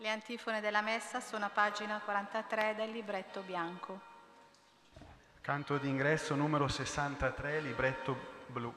Le antifone della messa sono a pagina 43 del libretto bianco. Canto d'ingresso numero 63, libretto blu.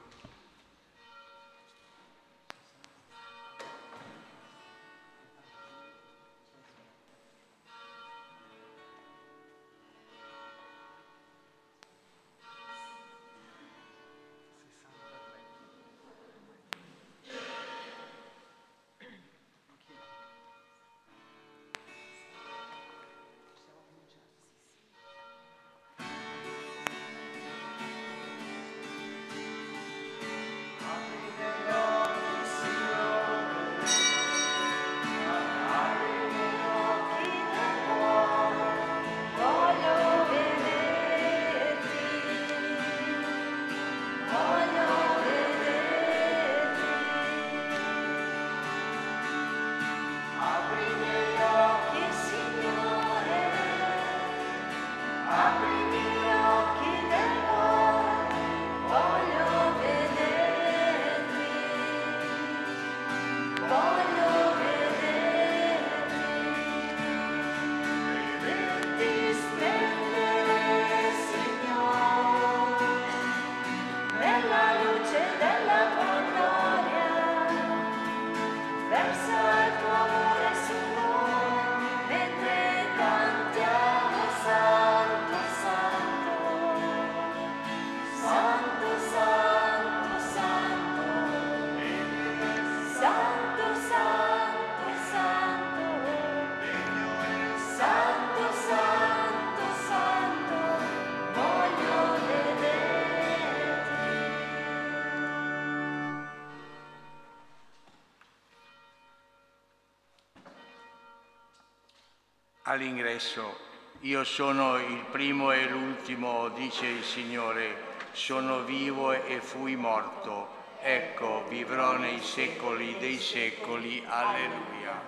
All'ingresso, io sono il primo e l'ultimo, dice il Signore, sono vivo e fui morto, ecco, vivrò nei secoli dei secoli, alleluia.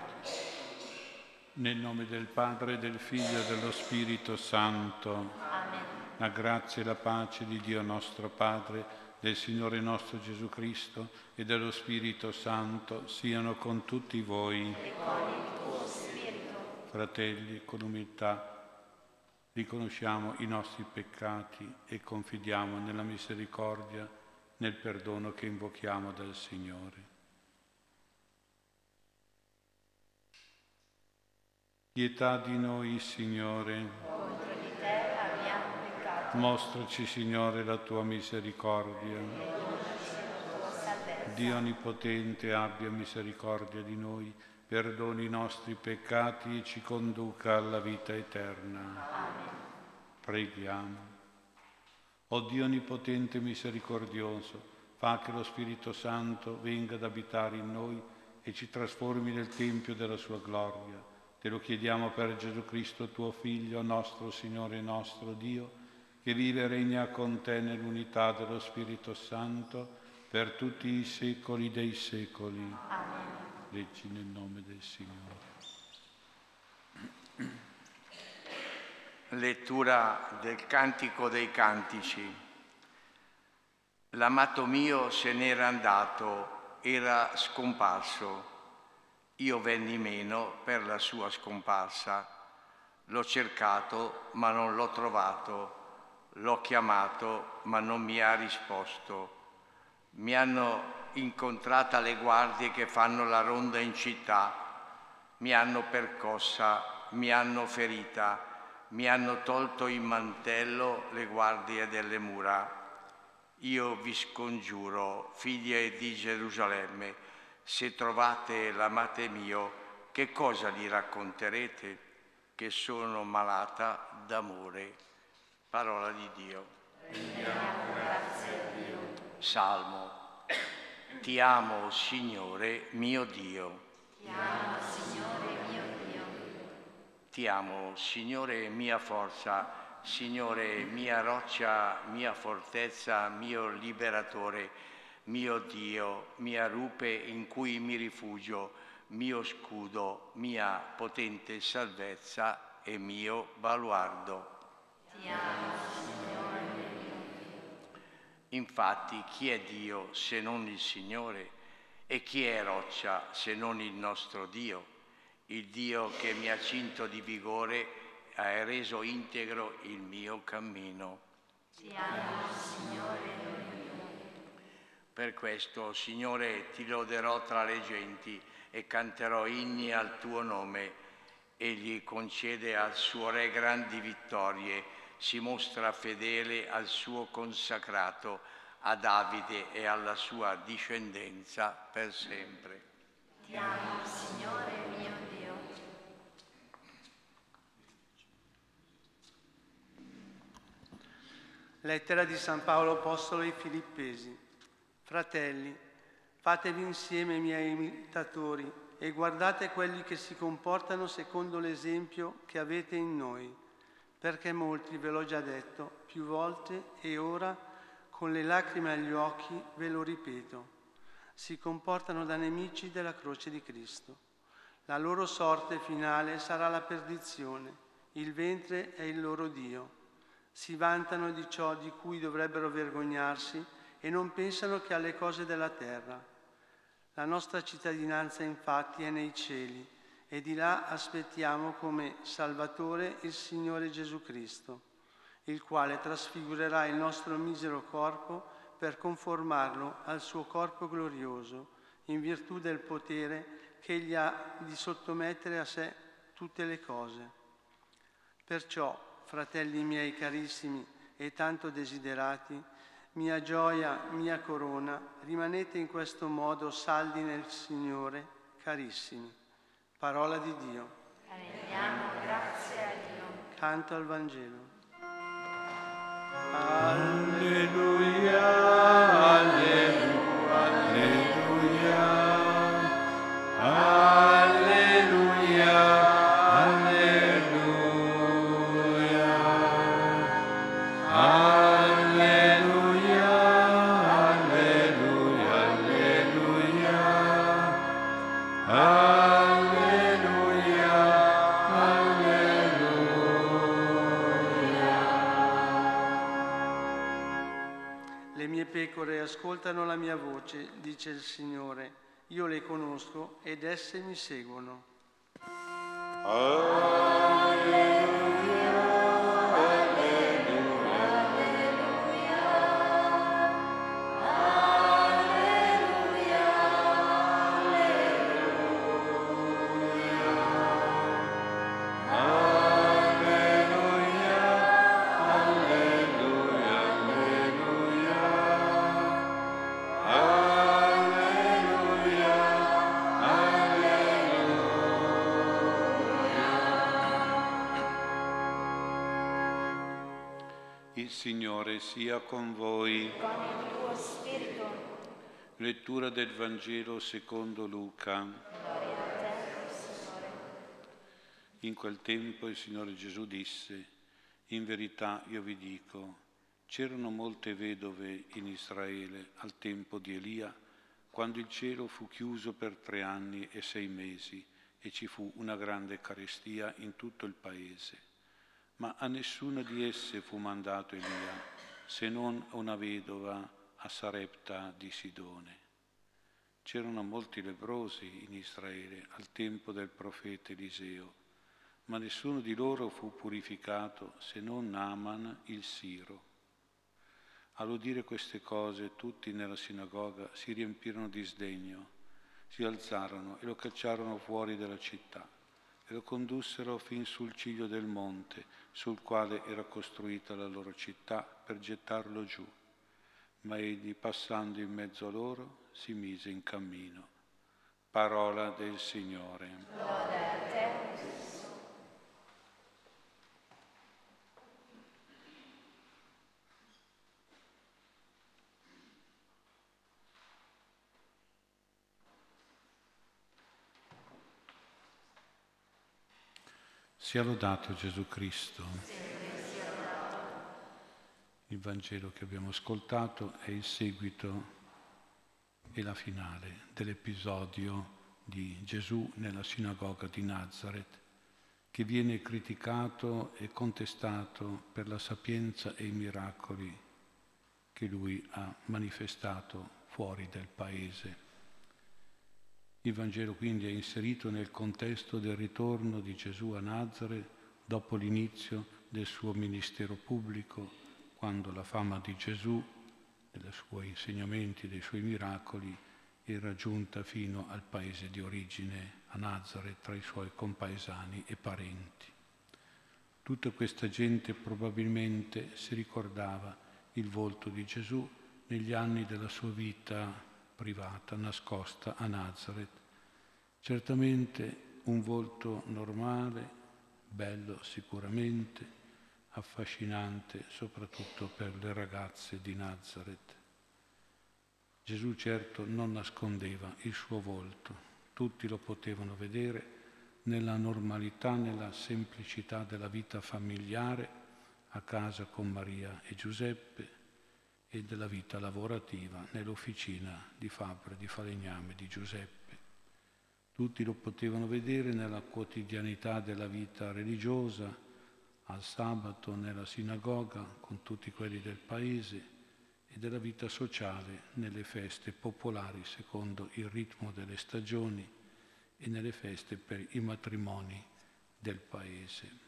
Nel nome del Padre, del Figlio e dello Spirito Santo. La grazia e la pace di Dio nostro Padre, del Signore nostro Gesù Cristo e dello Spirito Santo siano con tutti voi. Fratelli, con umiltà riconosciamo i nostri peccati e confidiamo nella misericordia, nel perdono che invochiamo dal Signore. Pietà di noi, Signore. Contro di te abbiamo peccato. Mostraci, Signore, la tua misericordia. Dio Onnipotente abbia misericordia di noi, perdoni i nostri peccati e ci conduca alla vita eterna. Preghiamo. O Dio Onnipotente misericordioso, fa che lo Spirito Santo venga ad abitare in noi e ci trasformi nel Tempio della sua gloria. Te lo chiediamo per Gesù Cristo, tuo Figlio, nostro Signore e nostro Dio, che vive e regna con te nell'unità dello Spirito Santo per tutti i secoli dei secoli. Leggi nel nome del Signore. Lettura del Cantico dei Cantici. L'amato mio se n'era andato, era scomparso. Io venni meno per la sua scomparsa. L'ho cercato, ma non l'ho trovato. L'ho chiamato, ma non mi ha risposto. Mi hanno incontrata le guardie che fanno la ronda in città. Mi hanno percossa, mi hanno ferita, mi hanno tolto il mantello le guardie delle mura. Io vi scongiuro, figlie di Gerusalemme, se trovate l'amate mio, che cosa gli racconterete? Che sono malata d'amore. Parola di Dio. Salmo. Ti amo, Signore mio Dio. Ti amo, Signore mia forza, Signore mia roccia, mia fortezza, mio liberatore, mio Dio, mia rupe in cui mi rifugio, mio scudo, mia potente salvezza e mio baluardo. Infatti chi è Dio se non il Signore? E chi è roccia se non il nostro Dio? Il Dio che mi ha cinto di vigore ha reso integro il mio cammino. Ti amo, Signore Per questo, Signore, ti loderò tra le genti e canterò inni al tuo nome. Egli concede al suo Re grandi vittorie, si mostra fedele al suo consacrato, a Davide e alla sua discendenza per sempre. Ti amo, Signore mio Dio. Lettera di San Paolo Apostolo ai Filippesi. Fratelli, fatevi insieme miei imitatori e guardate quelli che si comportano secondo l'esempio che avete in noi, perché molti, ve l'ho già detto, più volte e ora, con le lacrime agli occhi, ve lo ripeto, si comportano da nemici della croce di Cristo. La loro sorte finale sarà la perdizione, il ventre è il loro Dio. Si vantano di ciò di cui dovrebbero vergognarsi e non pensano che alle cose della terra. La nostra cittadinanza infatti è nei cieli e di là aspettiamo come Salvatore il Signore Gesù Cristo, il quale trasfigurerà il nostro misero corpo per conformarlo al suo corpo glorioso, in virtù del potere che egli ha di sottomettere a sé tutte le cose. Perciò, fratelli miei carissimi e tanto desiderati, mia gioia, mia corona, rimanete in questo modo saldi nel Signore, carissimi. Parola di Dio. Rendiamo grazie a Dio. Canto al Vangelo. Alleluia, alleluia, alleluia, alleluia, ascoltano la mia voce, dice il Signore. Io le conosco ed esse mi seguono. Il Signore sia con voi. Con il tuo spirito, Lettura del Vangelo secondo Luca. te, Signore. In quel tempo il Signore Gesù disse, in verità io vi dico, c'erano molte vedove in Israele al tempo di Elia, quando il cielo fu chiuso per tre anni e sei mesi e ci fu una grande carestia in tutto il paese. Ma a nessuna di esse fu mandato Elia, se non a una vedova a Sarepta di Sidone. C'erano molti leprosi in Israele al tempo del profeta Eliseo, ma nessuno di loro fu purificato se non Naaman il Siro. All'udire queste cose tutti nella sinagoga si riempirono di sdegno, si alzarono e lo cacciarono fuori dalla città e lo condussero fin sul ciglio del monte sul quale era costruita la loro città per gettarlo giù. Ma egli, passando in mezzo a loro, si mise in cammino. Parola del Signore. Lode a te, Sia lodato Gesù Cristo. Il Vangelo che abbiamo ascoltato è il seguito e la finale dell'episodio di Gesù nella sinagoga di Nazareth, che viene criticato e contestato per la sapienza e i miracoli che lui ha manifestato fuori del paese. Il Vangelo quindi è inserito nel contesto del ritorno di Gesù a Nazareth dopo l'inizio del suo ministero pubblico, quando la fama di Gesù, dei suoi insegnamenti, dei suoi miracoli, era giunta fino al paese di origine, a Nazareth, tra i suoi compaesani e parenti. Tutta questa gente probabilmente si ricordava il volto di Gesù negli anni della sua vita privata, nascosta a Nazareth. Certamente un volto normale, bello sicuramente, affascinante soprattutto per le ragazze di Nazareth. Gesù certo non nascondeva il suo volto, tutti lo potevano vedere nella normalità, nella semplicità della vita familiare, a casa con Maria e Giuseppe, e della vita lavorativa nell'officina di Fabre, di falegname di Giuseppe. Tutti lo potevano vedere nella quotidianità della vita religiosa, al sabato nella sinagoga con tutti quelli del paese e della vita sociale nelle feste popolari secondo il ritmo delle stagioni e nelle feste per i matrimoni del paese.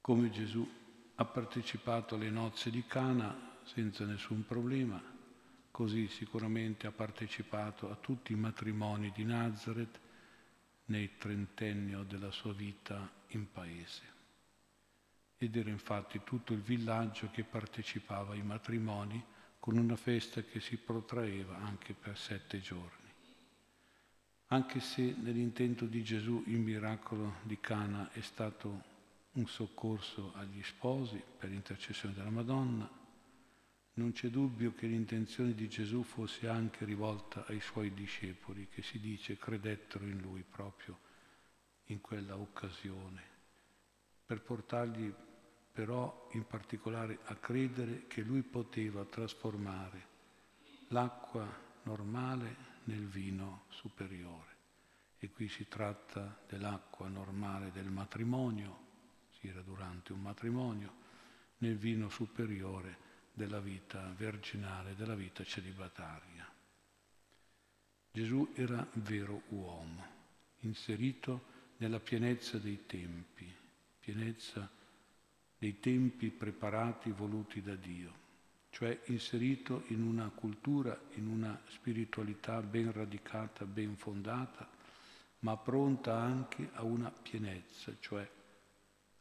Come Gesù ha partecipato alle nozze di Cana, senza nessun problema, così sicuramente ha partecipato a tutti i matrimoni di Nazareth nel trentennio della sua vita in paese. Ed era infatti tutto il villaggio che partecipava ai matrimoni con una festa che si protraeva anche per sette giorni. Anche se nell'intento di Gesù il miracolo di Cana è stato un soccorso agli sposi per intercessione della Madonna, non c'è dubbio che l'intenzione di Gesù fosse anche rivolta ai suoi discepoli, che si dice credettero in lui proprio in quella occasione, per portargli però in particolare a credere che lui poteva trasformare l'acqua normale nel vino superiore. E qui si tratta dell'acqua normale del matrimonio, si era durante un matrimonio, nel vino superiore della vita virginale, della vita celibataria. Gesù era vero uomo, inserito nella pienezza dei tempi, pienezza dei tempi preparati, voluti da Dio, cioè inserito in una cultura, in una spiritualità ben radicata, ben fondata, ma pronta anche a una pienezza, cioè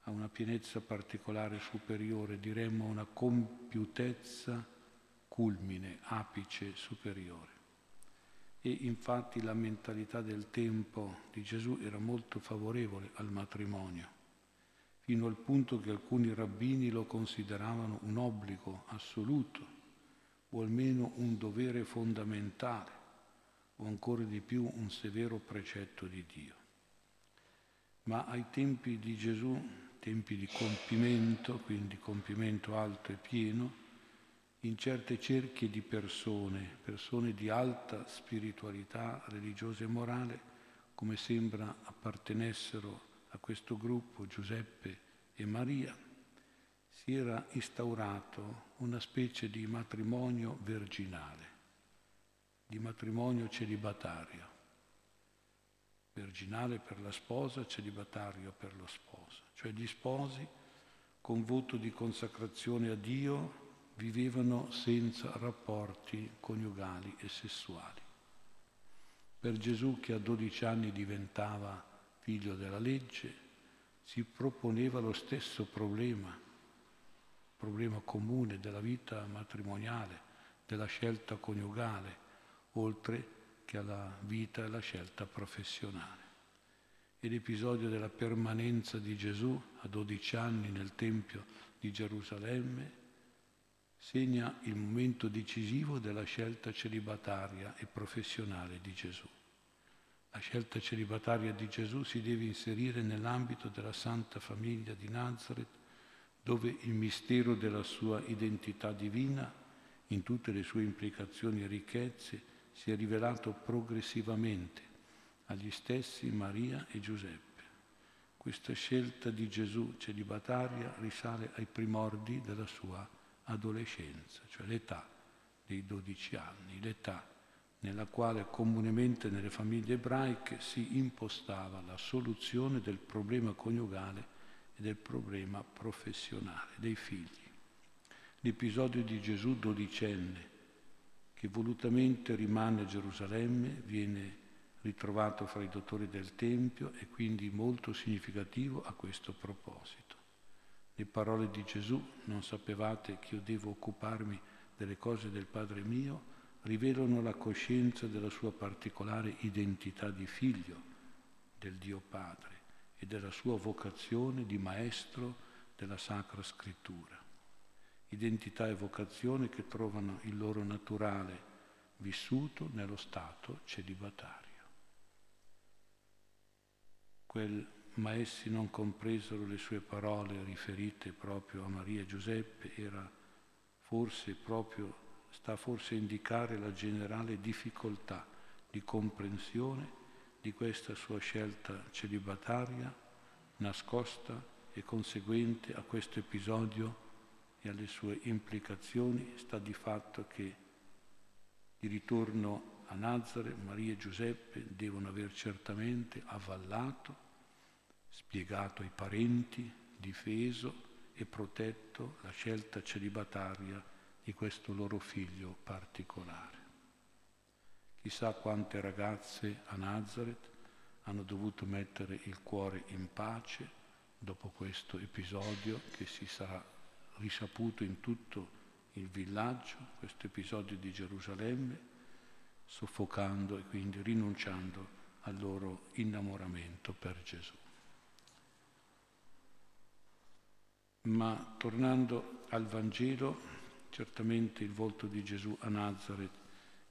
a una pienezza particolare superiore, diremmo una compiutezza culmine, apice superiore. E infatti la mentalità del tempo di Gesù era molto favorevole al matrimonio, fino al punto che alcuni rabbini lo consideravano un obbligo assoluto o almeno un dovere fondamentale o ancora di più un severo precetto di Dio. Ma ai tempi di Gesù tempi di compimento, quindi compimento alto e pieno, in certe cerchie di persone, persone di alta spiritualità religiosa e morale, come sembra appartenessero a questo gruppo Giuseppe e Maria, si era instaurato una specie di matrimonio virginale, di matrimonio celibatario virginale per la sposa, celibatario per lo sposo. Cioè gli sposi con voto di consacrazione a Dio vivevano senza rapporti coniugali e sessuali. Per Gesù che a 12 anni diventava figlio della legge, si proponeva lo stesso problema, problema comune della vita matrimoniale, della scelta coniugale, oltre che alla vita e alla scelta professionale. E l'episodio della permanenza di Gesù a 12 anni nel Tempio di Gerusalemme segna il momento decisivo della scelta celibataria e professionale di Gesù. La scelta celibataria di Gesù si deve inserire nell'ambito della Santa Famiglia di Nazareth, dove il mistero della sua identità divina, in tutte le sue implicazioni e ricchezze, si è rivelato progressivamente agli stessi Maria e Giuseppe. Questa scelta di Gesù celibataria risale ai primordi della sua adolescenza, cioè l'età dei 12 anni, l'età nella quale comunemente nelle famiglie ebraiche si impostava la soluzione del problema coniugale e del problema professionale dei figli. L'episodio di Gesù dodicenne, che volutamente rimane a Gerusalemme, viene ritrovato fra i dottori del Tempio e quindi molto significativo a questo proposito. Le parole di Gesù, non sapevate che io devo occuparmi delle cose del Padre mio, rivelano la coscienza della sua particolare identità di figlio del Dio Padre e della sua vocazione di maestro della Sacra Scrittura. Identità e vocazione che trovano il loro naturale vissuto nello stato celibatario. Quel ma essi non compresero le sue parole riferite proprio a Maria Giuseppe era forse proprio sta forse a indicare la generale difficoltà di comprensione di questa sua scelta celibataria, nascosta e conseguente a questo episodio e alle sue implicazioni, sta di fatto che di ritorno a Nazare Maria e Giuseppe devono aver certamente avvallato, spiegato ai parenti, difeso e protetto la scelta celibataria di questo loro figlio particolare. Chissà quante ragazze a Nazareth hanno dovuto mettere il cuore in pace dopo questo episodio che si sarà risaputo in tutto il villaggio, questo episodio di Gerusalemme, soffocando e quindi rinunciando al loro innamoramento per Gesù. Ma tornando al Vangelo, Certamente il volto di Gesù a Nazareth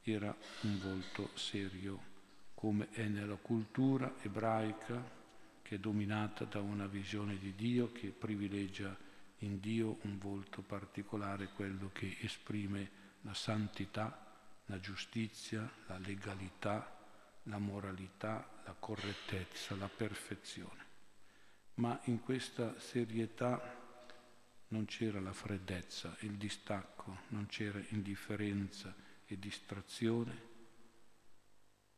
era un volto serio, come è nella cultura ebraica che è dominata da una visione di Dio che privilegia in Dio un volto particolare, quello che esprime la santità, la giustizia, la legalità, la moralità, la correttezza, la perfezione. Ma in questa serietà non c'era la freddezza, il distacco, non c'era indifferenza e distrazione,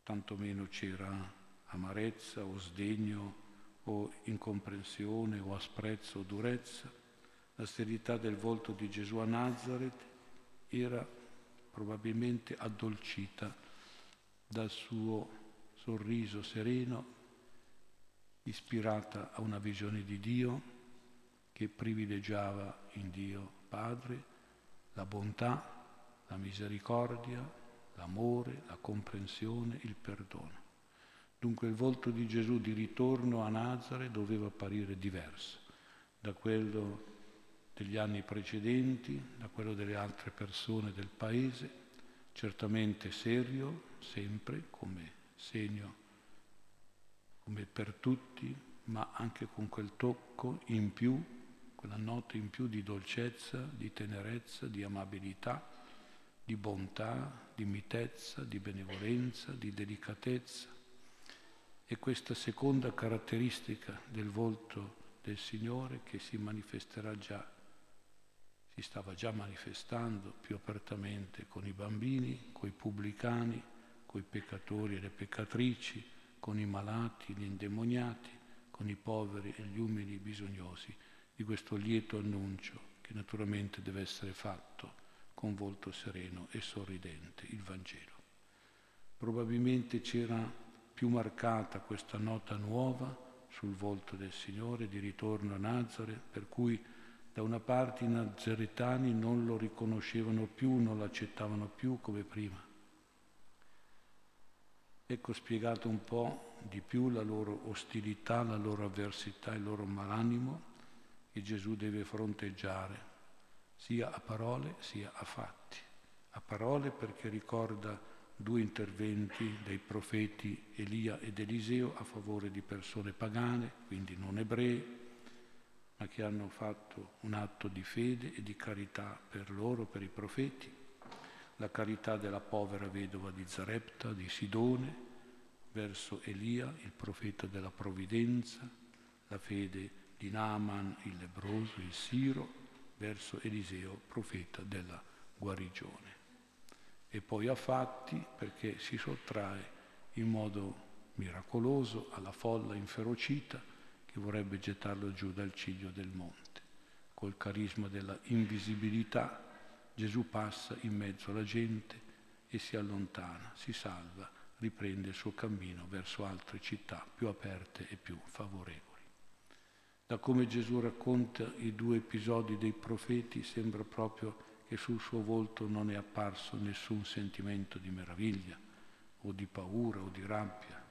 tantomeno c'era amarezza o sdegno o incomprensione o asprezzo o durezza. La serietà del volto di Gesù a Nazareth era probabilmente addolcita dal suo sorriso sereno, ispirata a una visione di Dio che privilegiava in Dio Padre la bontà, la misericordia, l'amore, la comprensione, il perdono. Dunque il volto di Gesù di ritorno a Nazare doveva apparire diverso da quello degli anni precedenti, da quello delle altre persone del paese, certamente serio, sempre come segno, come per tutti, ma anche con quel tocco in più quella nota in più di dolcezza, di tenerezza, di amabilità, di bontà, di mitezza, di benevolenza, di delicatezza. E questa seconda caratteristica del volto del Signore che si manifesterà già, si stava già manifestando più apertamente con i bambini, con i pubblicani, con i peccatori e le peccatrici, con i malati, gli indemoniati, con i poveri e gli umili bisognosi di questo lieto annuncio che naturalmente deve essere fatto con volto sereno e sorridente, il Vangelo. Probabilmente c'era più marcata questa nota nuova sul volto del Signore di ritorno a Nazare, per cui da una parte i nazaretani non lo riconoscevano più, non lo accettavano più come prima. Ecco spiegato un po' di più la loro ostilità, la loro avversità, il loro malanimo che Gesù deve fronteggiare, sia a parole sia a fatti. A parole perché ricorda due interventi dei profeti Elia ed Eliseo a favore di persone pagane, quindi non ebree, ma che hanno fatto un atto di fede e di carità per loro, per i profeti, la carità della povera vedova di Zarepta, di Sidone, verso Elia, il profeta della provvidenza, la fede di Naaman il lebroso, il Siro, verso Eliseo, profeta della guarigione. e poi a fatti perché si sottrae in modo miracoloso alla folla inferocita che vorrebbe gettarlo giù dal ciglio del monte. Col carisma della invisibilità Gesù passa in mezzo alla gente e si allontana, si salva, riprende il suo cammino verso altre città più aperte e più favorevoli. Da come Gesù racconta i due episodi dei profeti sembra proprio che sul suo volto non è apparso nessun sentimento di meraviglia o di paura o di rabbia.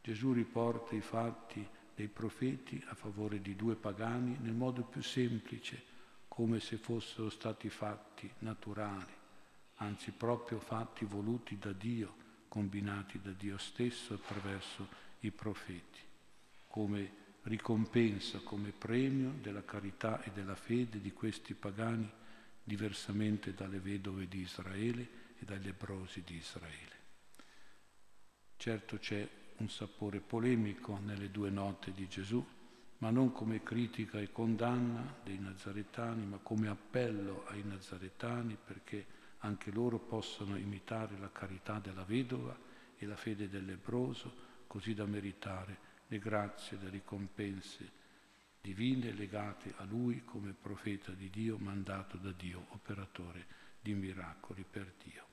Gesù riporta i fatti dei profeti a favore di due pagani nel modo più semplice, come se fossero stati fatti naturali, anzi proprio fatti voluti da Dio, combinati da Dio stesso attraverso i profeti, come ricompensa, come premio della carità e della fede di questi pagani, diversamente dalle vedove di Israele e dagli ebrosi di Israele. Certo c'è un sapore polemico nelle due note di Gesù, ma non come critica e condanna dei nazaretani, ma come appello ai nazaretani perché anche loro possano imitare la carità della vedova e la fede dell'ebroso, così da meritare le grazie, le ricompense divine legate a lui come profeta di Dio, mandato da Dio, operatore di miracoli per Dio.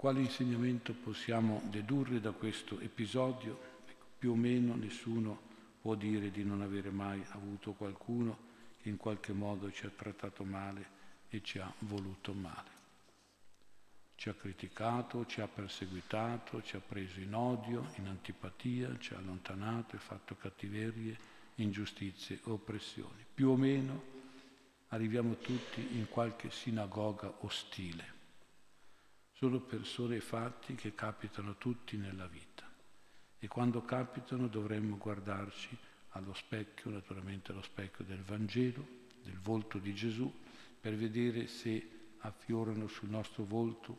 Quale insegnamento possiamo dedurre da questo episodio? Ecco, più o meno nessuno può dire di non avere mai avuto qualcuno che in qualche modo ci ha trattato male e ci ha voluto male. Ci ha criticato, ci ha perseguitato, ci ha preso in odio, in antipatia, ci ha allontanato e fatto cattiverie, ingiustizie, oppressioni. Più o meno arriviamo tutti in qualche sinagoga ostile. Sono persone e fatti che capitano tutti nella vita e quando capitano dovremmo guardarci allo specchio, naturalmente allo specchio del Vangelo, del volto di Gesù, per vedere se affiorano sul nostro volto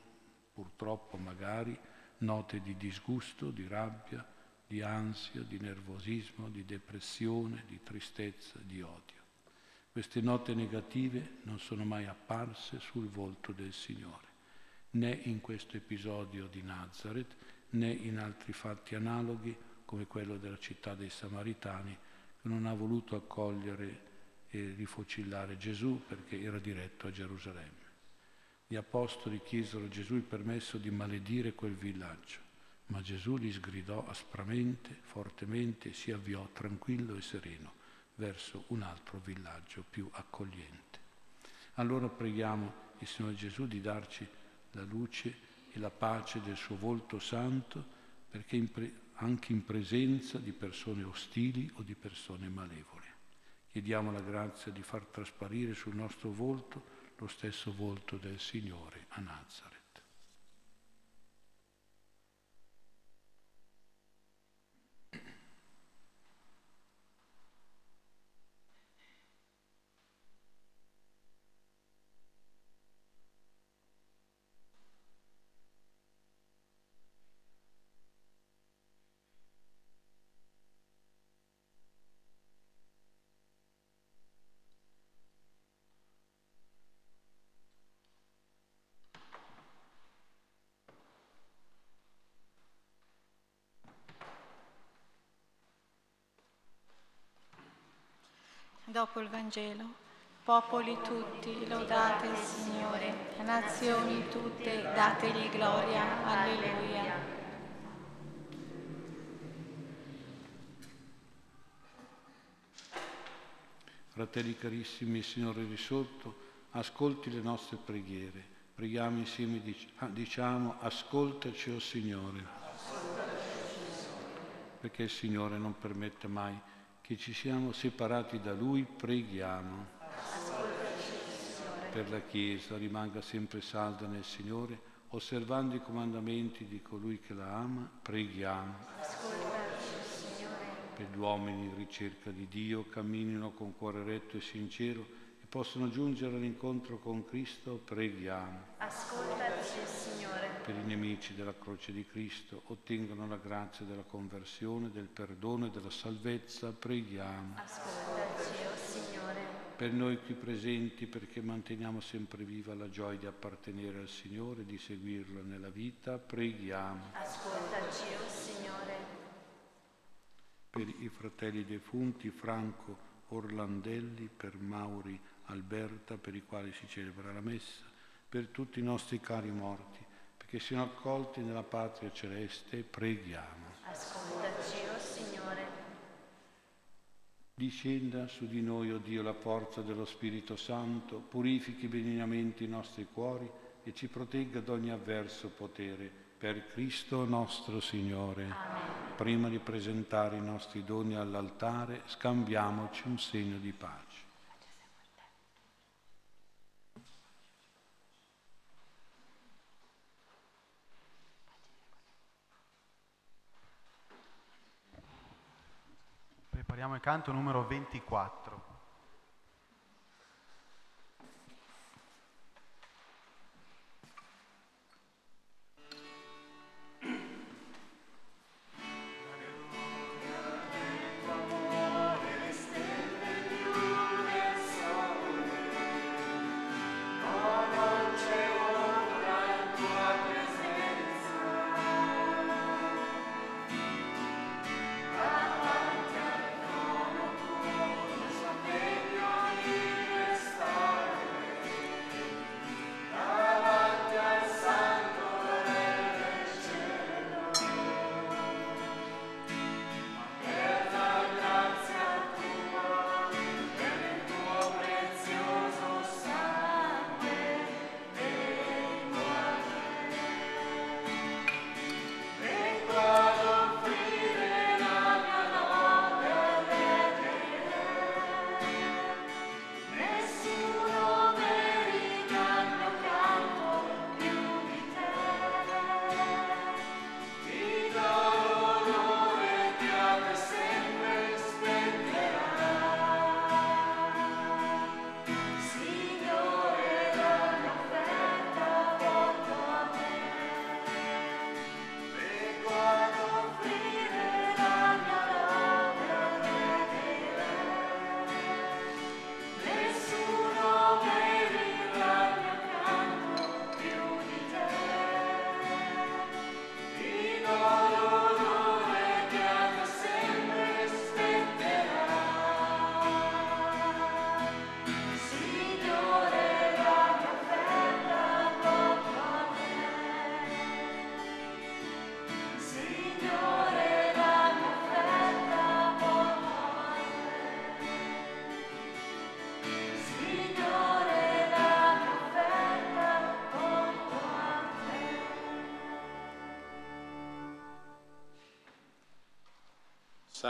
purtroppo magari note di disgusto, di rabbia, di ansia, di nervosismo, di depressione, di tristezza, di odio. Queste note negative non sono mai apparse sul volto del Signore, né in questo episodio di Nazareth, né in altri fatti analoghi come quello della città dei Samaritani, che non ha voluto accogliere e rifocillare Gesù perché era diretto a Gerusalemme. Gli apostoli chiesero a Gesù il permesso di maledire quel villaggio, ma Gesù li sgridò aspramente, fortemente e si avviò tranquillo e sereno verso un altro villaggio più accogliente. Allora preghiamo il Signore Gesù di darci la luce e la pace del suo volto santo, perché in pre- anche in presenza di persone ostili o di persone malevole. Chiediamo la grazia di far trasparire sul nostro volto lo stesso volto del Signore a Nazareth. Dopo il Vangelo, popoli tutti, lodate il Signore, nazioni tutte, dategli gloria, alleluia. Fratelli carissimi, il Signore risorto, ascolti le nostre preghiere. Preghiamo insieme, ah, diciamo, ascoltaci, o oh Signore. Perché il Signore non permette mai che ci siamo separati da Lui, preghiamo. Per la Chiesa rimanga sempre salda nel Signore, osservando i comandamenti di colui che la ama, preghiamo. Per gli uomini in ricerca di Dio camminino con cuore retto e sincero e possano giungere all'incontro con Cristo, preghiamo. Ascoltaci, Signore. Per i nemici della croce di Cristo ottengano la grazia della conversione, del perdono e della salvezza, preghiamo. Ascoltaci, oh Signore. per noi qui presenti perché manteniamo sempre viva la gioia di appartenere al Signore, di seguirlo nella vita, preghiamo. Ascoltaci, oh Signore. Per i fratelli defunti Franco Orlandelli, per Mauri Alberta, per i quali si celebra la messa, per tutti i nostri cari morti, perché siano accolti nella patria celeste, preghiamo. Ascoltaci, o oh Signore. Discenda su di noi, o oh Dio, la forza dello Spirito Santo, purifichi benignamente i nostri cuori e ci protegga da ogni avverso potere. Per Cristo nostro Signore. Amen. Prima di presentare i nostri doni all'altare, scambiamoci un segno di pace. Prepariamo il canto numero 24.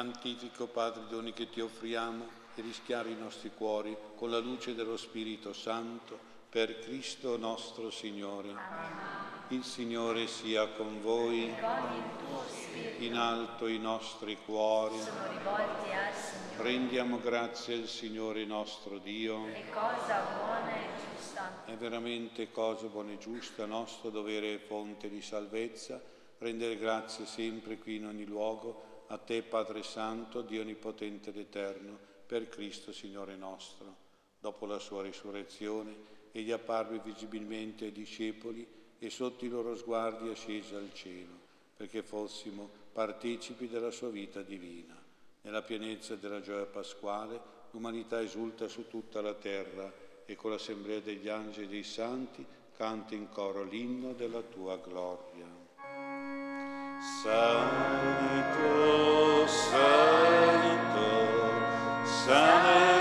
Santifico Padre i doni che ti offriamo e rischiari i nostri cuori con la luce dello Spirito Santo per Cristo nostro Signore. Il Signore sia con voi. In alto i nostri cuori. Rendiamo grazie al Signore nostro Dio. È veramente cosa buona e giusta, nostro dovere e fonte di salvezza, rendere grazie sempre qui in ogni luogo a te Padre Santo, Dio Onnipotente ed Eterno, per Cristo Signore nostro. Dopo la sua risurrezione, egli apparve visibilmente ai discepoli e sotto i loro sguardi ascese al cielo, perché fossimo partecipi della sua vita divina. Nella pienezza della gioia pasquale, l'umanità esulta su tutta la terra e con l'assemblea degli angeli e dei santi canta in coro l'inno della tua gloria. Santo, Santo, Santo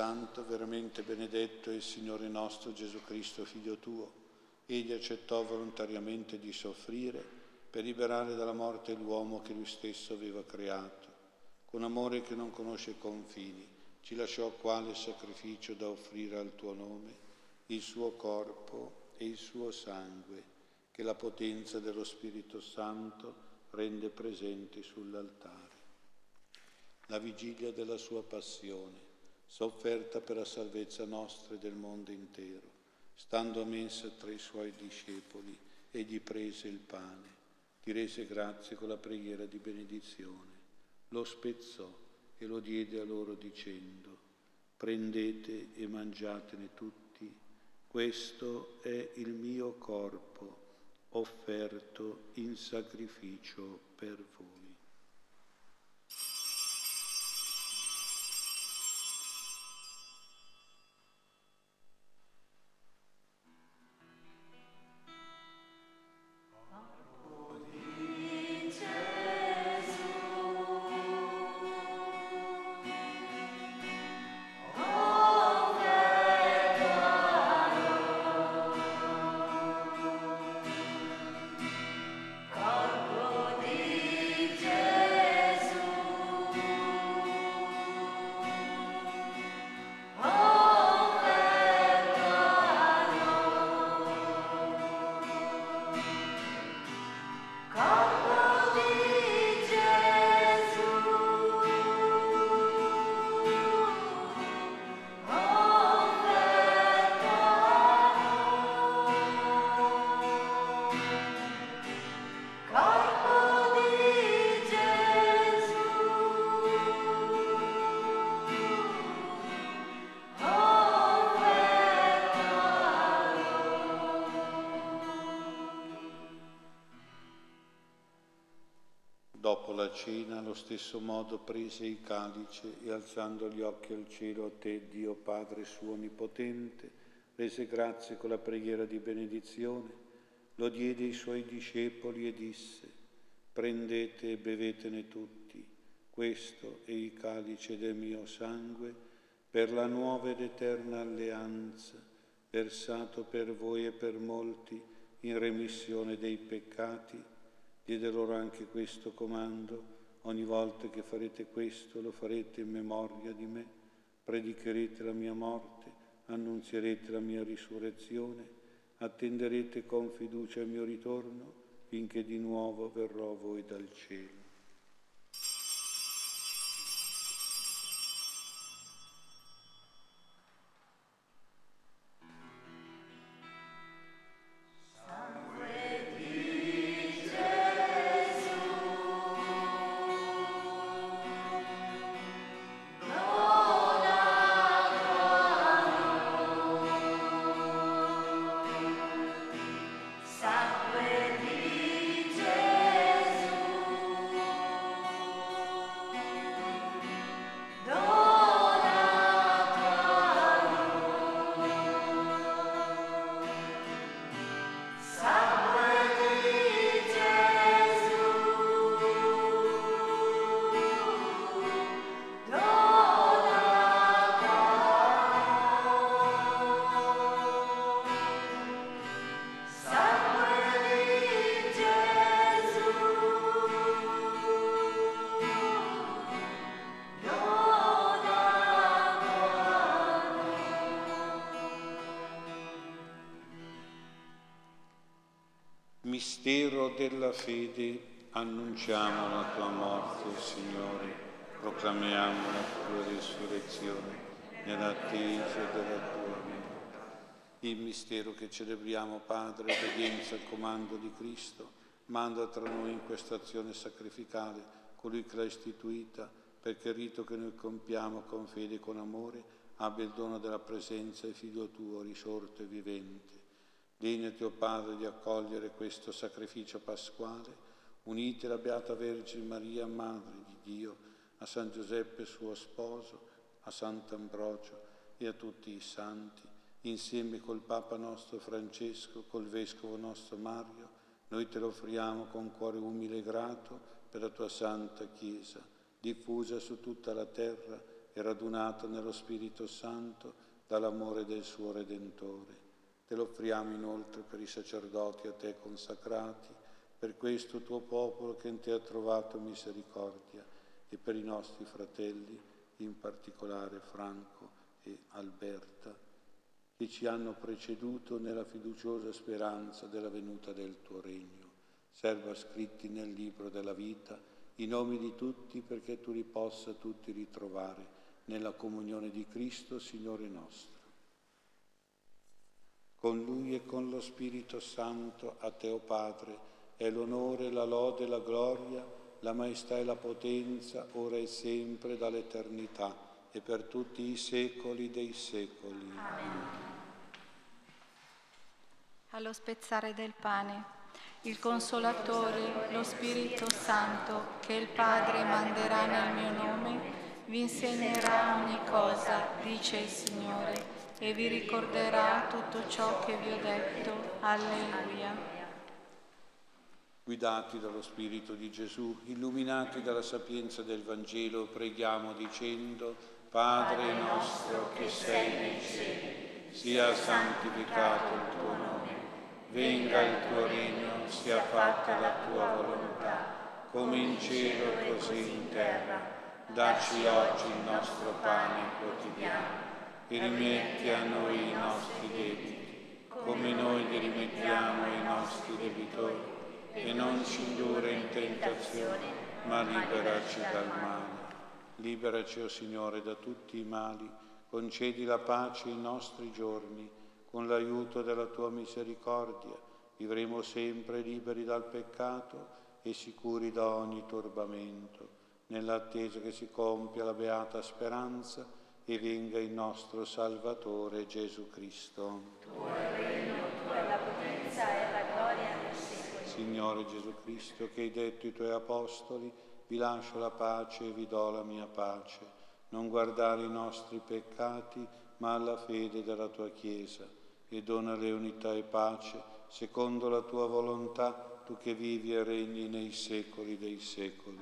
santo, veramente benedetto è il Signore nostro Gesù Cristo, Figlio tuo. Egli accettò volontariamente di soffrire per liberare dalla morte l'uomo che lui stesso aveva creato. Con amore che non conosce confini, ci lasciò quale sacrificio da offrire al tuo nome, il suo corpo e il suo sangue, che la potenza dello Spirito Santo rende presenti sull'altare. La vigilia della sua passione, sofferta per la salvezza nostra e del mondo intero, stando a mensa tra i suoi discepoli, egli prese il pane, ti rese grazie con la preghiera di benedizione, lo spezzò e lo diede a loro dicendo, prendete e mangiatene tutti, questo è il mio corpo offerto in sacrificio per voi. Cena allo stesso modo prese il calice e alzando gli occhi al cielo a te, Dio Padre suo onnipotente, rese grazie con la preghiera di benedizione, lo diede ai suoi discepoli e disse, prendete e bevetene tutti, questo è il calice del mio sangue per la nuova ed eterna alleanza, versato per voi e per molti in remissione dei peccati Diede loro anche questo comando, ogni volta che farete questo lo farete in memoria di me, predicherete la mia morte, annunzierete la mia risurrezione, attenderete con fiducia il mio ritorno finché di nuovo verrò voi dal cielo. Della fede, annunciamo la tua morte, Signore, proclamiamo la tua risurrezione nell'attesa della tua venuta. Il mistero che celebriamo, Padre, obbedienza al comando di Cristo, manda tra noi in questa azione sacrificale colui che l'ha istituita, perché il rito che noi compiamo con fede e con amore abbia il dono della presenza del Figlio tuo risorto e vivente Degnati, o Padre, di accogliere questo sacrificio pasquale, unite la Beata Vergine Maria, Madre di Dio, a San Giuseppe suo sposo, a Sant'Ambrogio e a tutti i santi, insieme col Papa nostro Francesco, col Vescovo nostro Mario, noi te lo offriamo con cuore umile e grato per la tua santa Chiesa, diffusa su tutta la terra e radunata nello Spirito Santo dall'amore del suo Redentore. Te lo offriamo inoltre per i sacerdoti a te consacrati, per questo tuo popolo che in te ha trovato misericordia e per i nostri fratelli, in particolare Franco e Alberta, che ci hanno preceduto nella fiduciosa speranza della venuta del tuo regno. Serva scritti nel libro della vita i nomi di tutti perché tu li possa tutti ritrovare nella comunione di Cristo, Signore nostro. Con Lui e con lo Spirito Santo, a Te, o Padre, è l'onore, la lode, la gloria, la maestà e la potenza, ora e sempre, dall'eternità e per tutti i secoli dei secoli. Amen. Allo spezzare del pane, il Consolatore, lo Spirito Santo, che il Padre manderà nel mio nome, vi insegnerà ogni cosa, dice il Signore, e vi ricorderà tutto ciò che vi ho detto. Alleluia. Guidati dallo Spirito di Gesù, illuminati dalla sapienza del Vangelo, preghiamo dicendo, Padre nostro che sei nei cieli, sia santificato il tuo nome, venga il tuo regno, sia fatta la tua volontà, come in cielo così in terra. Dacci oggi il nostro pane quotidiano e rimetti a noi i nostri debiti, come noi li rimettiamo ai nostri debitori, e non ci indurre in tentazione, ma liberaci dal male. Liberaci, o oh Signore, da tutti i mali, concedi la pace ai nostri giorni, con l'aiuto della tua misericordia, vivremo sempre liberi dal peccato e sicuri da ogni turbamento nell'attesa che si compia la beata speranza e venga il nostro Salvatore Gesù Cristo. Tuo è il regno, tua la potenza e la gloria nel secolo. Signore Gesù Cristo, che hai detto ai tuoi apostoli, vi lascio la pace e vi do la mia pace. Non guardare i nostri peccati, ma alla fede della tua Chiesa, e donale unità e pace, secondo la tua volontà, tu che vivi e regni nei secoli dei secoli.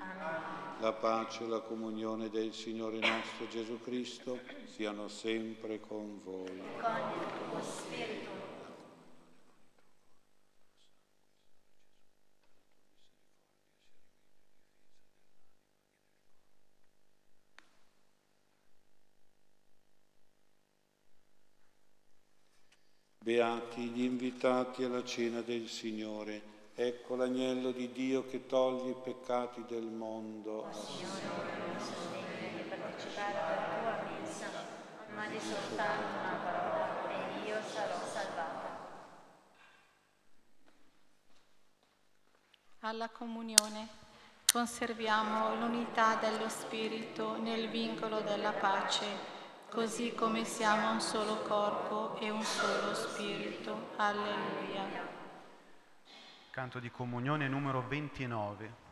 La pace e la comunione del Signore nostro Gesù Cristo siano sempre con voi. Con il tuo spirito. Beati gli invitati alla cena del Signore Ecco l'agnello di Dio che toglie i peccati del mondo. Oh, Signore, non sono degno di partecipare alla tua messa, ma di soltanto una parola e io sarò salvata. Alla comunione conserviamo l'unità dello Spirito nel vincolo della pace, così come siamo un solo corpo e un solo Spirito. Alleluia. Canto di comunione numero 29.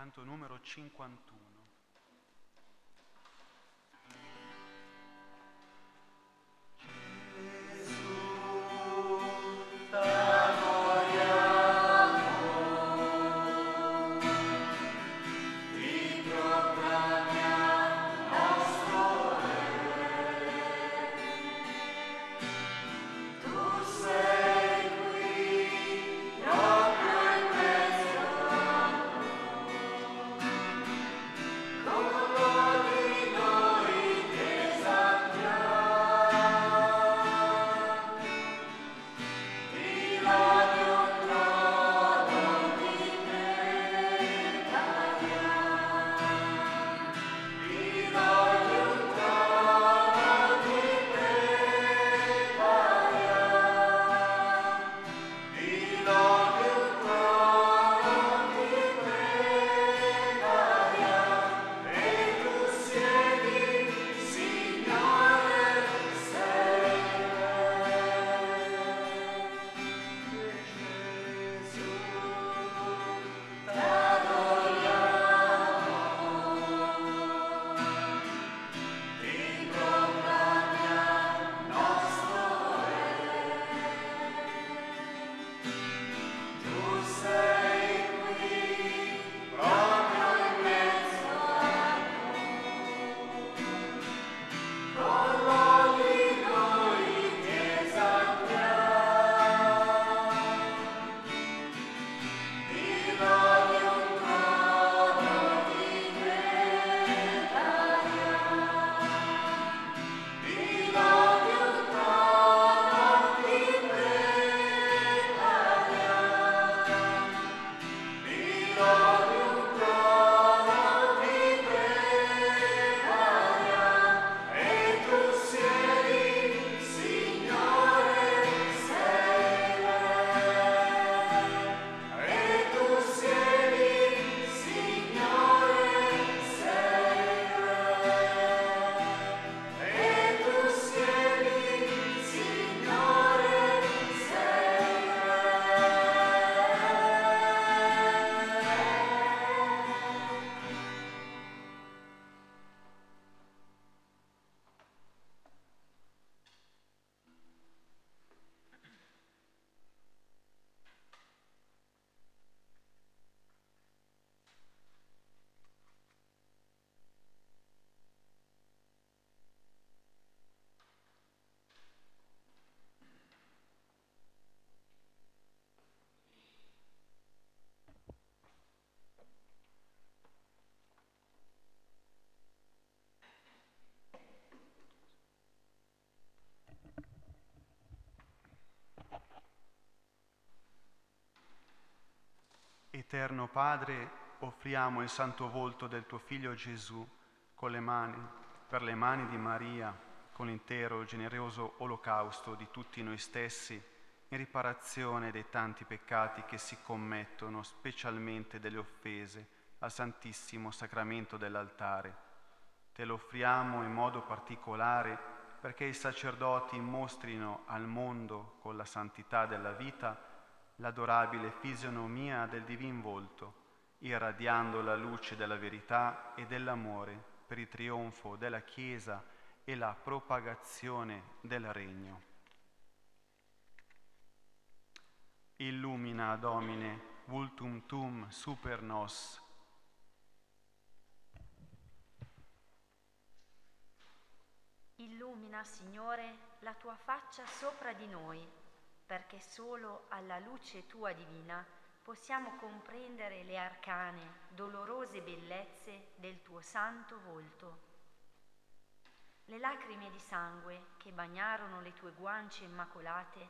Canto numero 51. Eterno Padre, offriamo il santo volto del tuo Figlio Gesù con le mani, per le mani di Maria, con l'intero generoso olocausto di tutti noi stessi, in riparazione dei tanti peccati che si commettono, specialmente delle offese al Santissimo Sacramento dell'altare. Te lo offriamo in modo particolare perché i sacerdoti mostrino al mondo, con la santità della vita, l'adorabile fisionomia del divin volto, irradiando la luce della verità e dell'amore per il trionfo della Chiesa e la propagazione del Regno. Illumina, Domine, vultum tum super nos. Illumina, Signore, la tua faccia sopra di noi perché solo alla luce tua divina possiamo comprendere le arcane, dolorose bellezze del tuo santo volto. Le lacrime di sangue che bagnarono le tue guance immacolate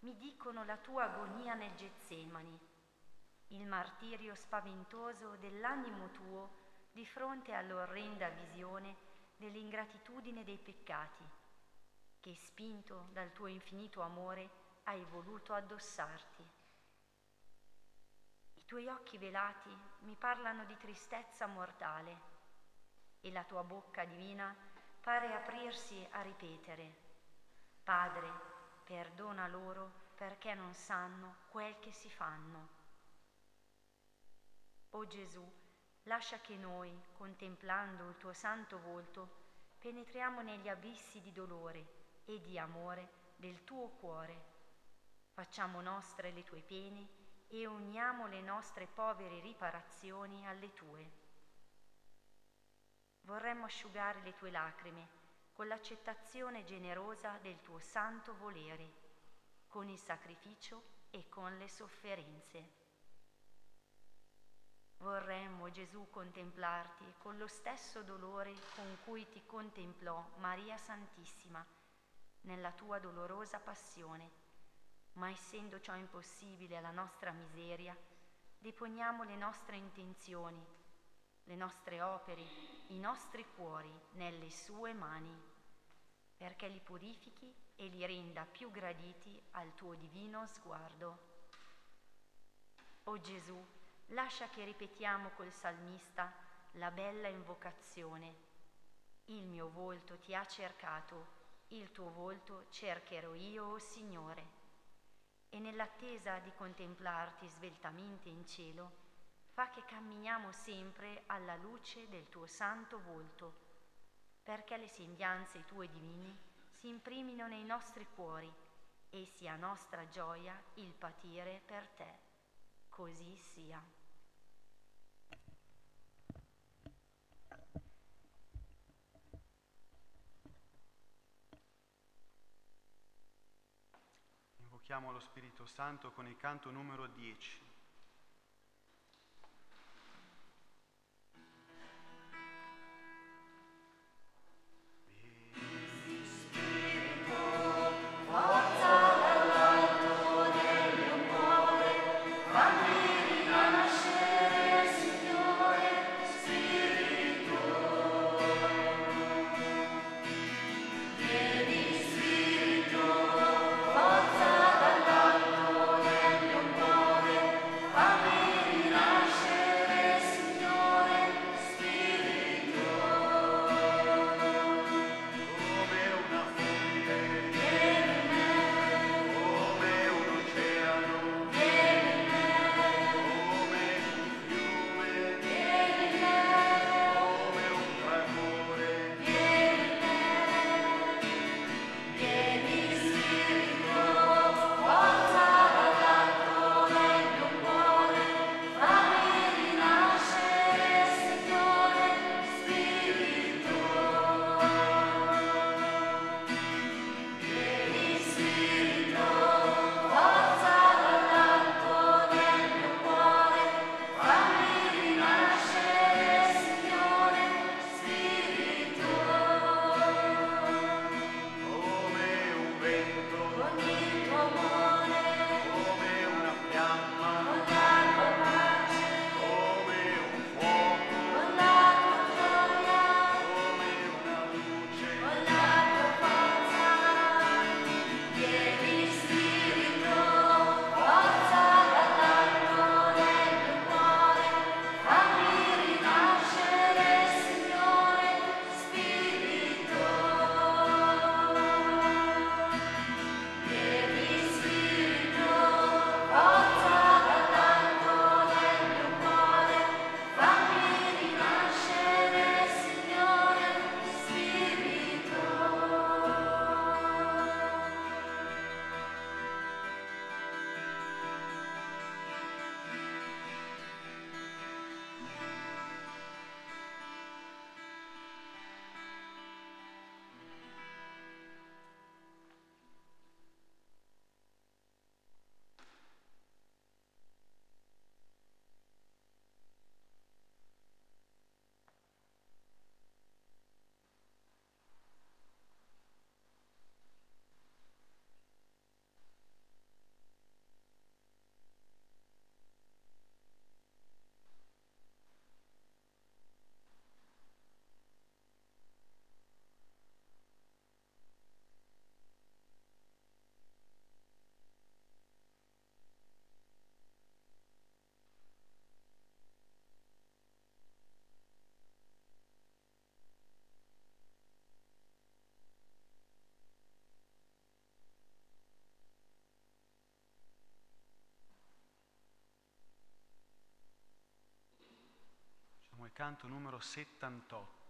mi dicono la tua agonia nel Getsemani, il martirio spaventoso dell'animo tuo di fronte all'orrenda visione dell'ingratitudine dei peccati, che spinto dal tuo infinito amore hai voluto addossarti. I tuoi occhi velati mi parlano di tristezza mortale e la tua bocca divina pare aprirsi a ripetere, Padre, perdona loro perché non sanno quel che si fanno. O Gesù, lascia che noi, contemplando il tuo santo volto, penetriamo negli abissi di dolore e di amore del tuo cuore Facciamo nostre le tue pene e uniamo le nostre povere riparazioni alle tue. Vorremmo asciugare le tue lacrime con l'accettazione generosa del tuo santo volere, con il sacrificio e con le sofferenze. Vorremmo, Gesù, contemplarti con lo stesso dolore con cui ti contemplò Maria Santissima nella tua dolorosa passione ma essendo ciò impossibile alla nostra miseria, deponiamo le nostre intenzioni, le nostre opere, i nostri cuori nelle sue mani, perché li purifichi e li renda più graditi al tuo divino sguardo. O Gesù, lascia che ripetiamo col salmista la bella invocazione. Il mio volto ti ha cercato, il tuo volto cercherò io, o Signore e nell'attesa di contemplarti sveltamente in cielo, fa che camminiamo sempre alla luce del tuo santo volto, perché le sembianze tue divine si imprimino nei nostri cuori e sia nostra gioia il patire per te. Così sia. Invochiamo lo Spirito Santo con il canto numero 10. Canto numero 78.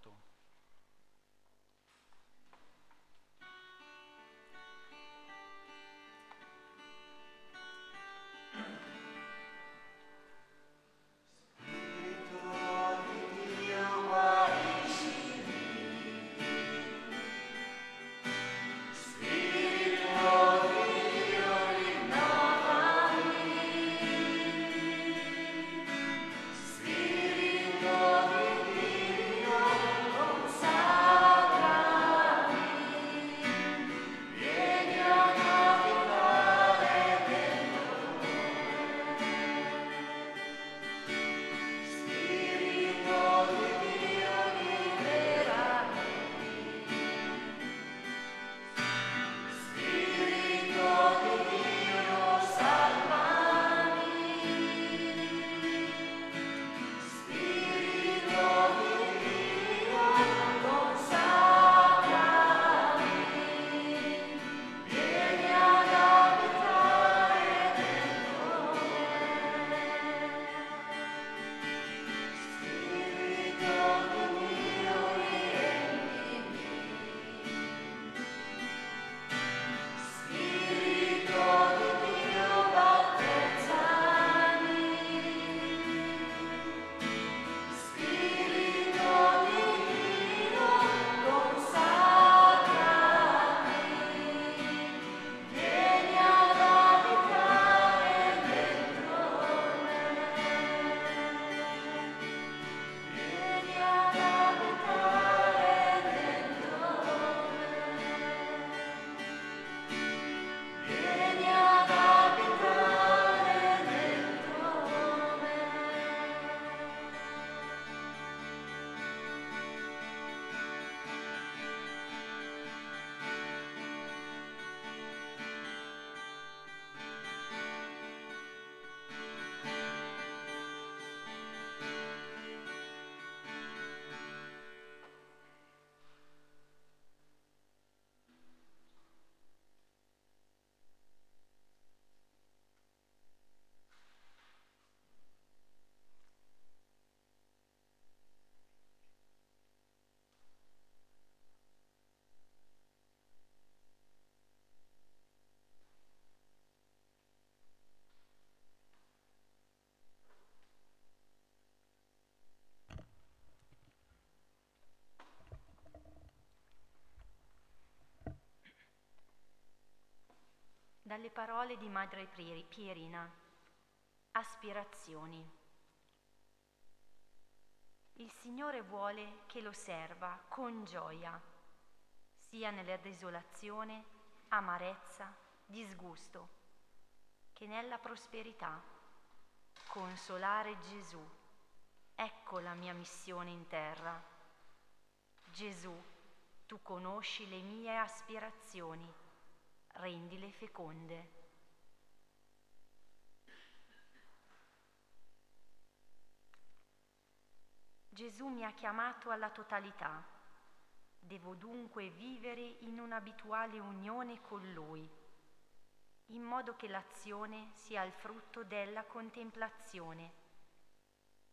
Dalle parole di Madre Pierina. Aspirazioni. Il Signore vuole che lo serva con gioia, sia nella desolazione, amarezza, disgusto, che nella prosperità. Consolare Gesù. Ecco la mia missione in terra. Gesù, tu conosci le mie aspirazioni rendile feconde. Gesù mi ha chiamato alla totalità. Devo dunque vivere in un'abituale unione con Lui, in modo che l'azione sia il frutto della contemplazione,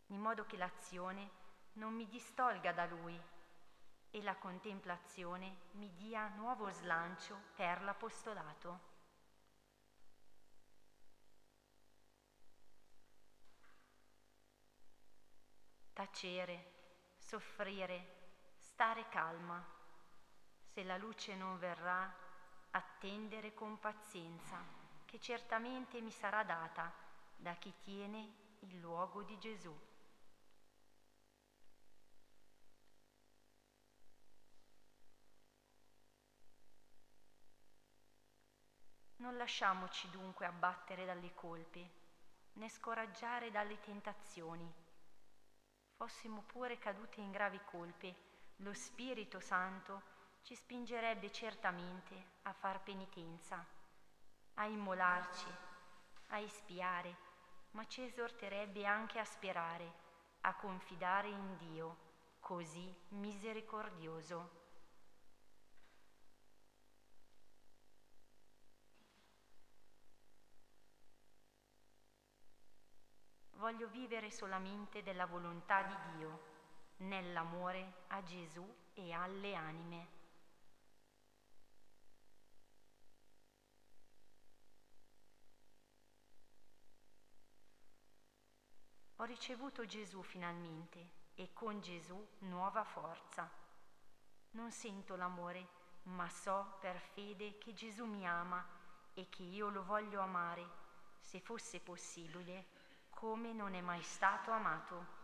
in modo che l'azione non mi distolga da Lui e la contemplazione mi dia nuovo slancio per l'apostolato. Tacere, soffrire, stare calma. Se la luce non verrà, attendere con pazienza, che certamente mi sarà data da chi tiene il luogo di Gesù. Non lasciamoci dunque abbattere dalle colpe, né scoraggiare dalle tentazioni. Fossimo pure cadute in gravi colpe, lo Spirito Santo ci spingerebbe certamente a far penitenza, a immolarci, a espiare, ma ci esorterebbe anche a sperare, a confidare in Dio, così misericordioso. Voglio vivere solamente della volontà di Dio nell'amore a Gesù e alle anime. Ho ricevuto Gesù finalmente e con Gesù nuova forza. Non sento l'amore, ma so per fede che Gesù mi ama e che io lo voglio amare, se fosse possibile, come non è mai stato amato.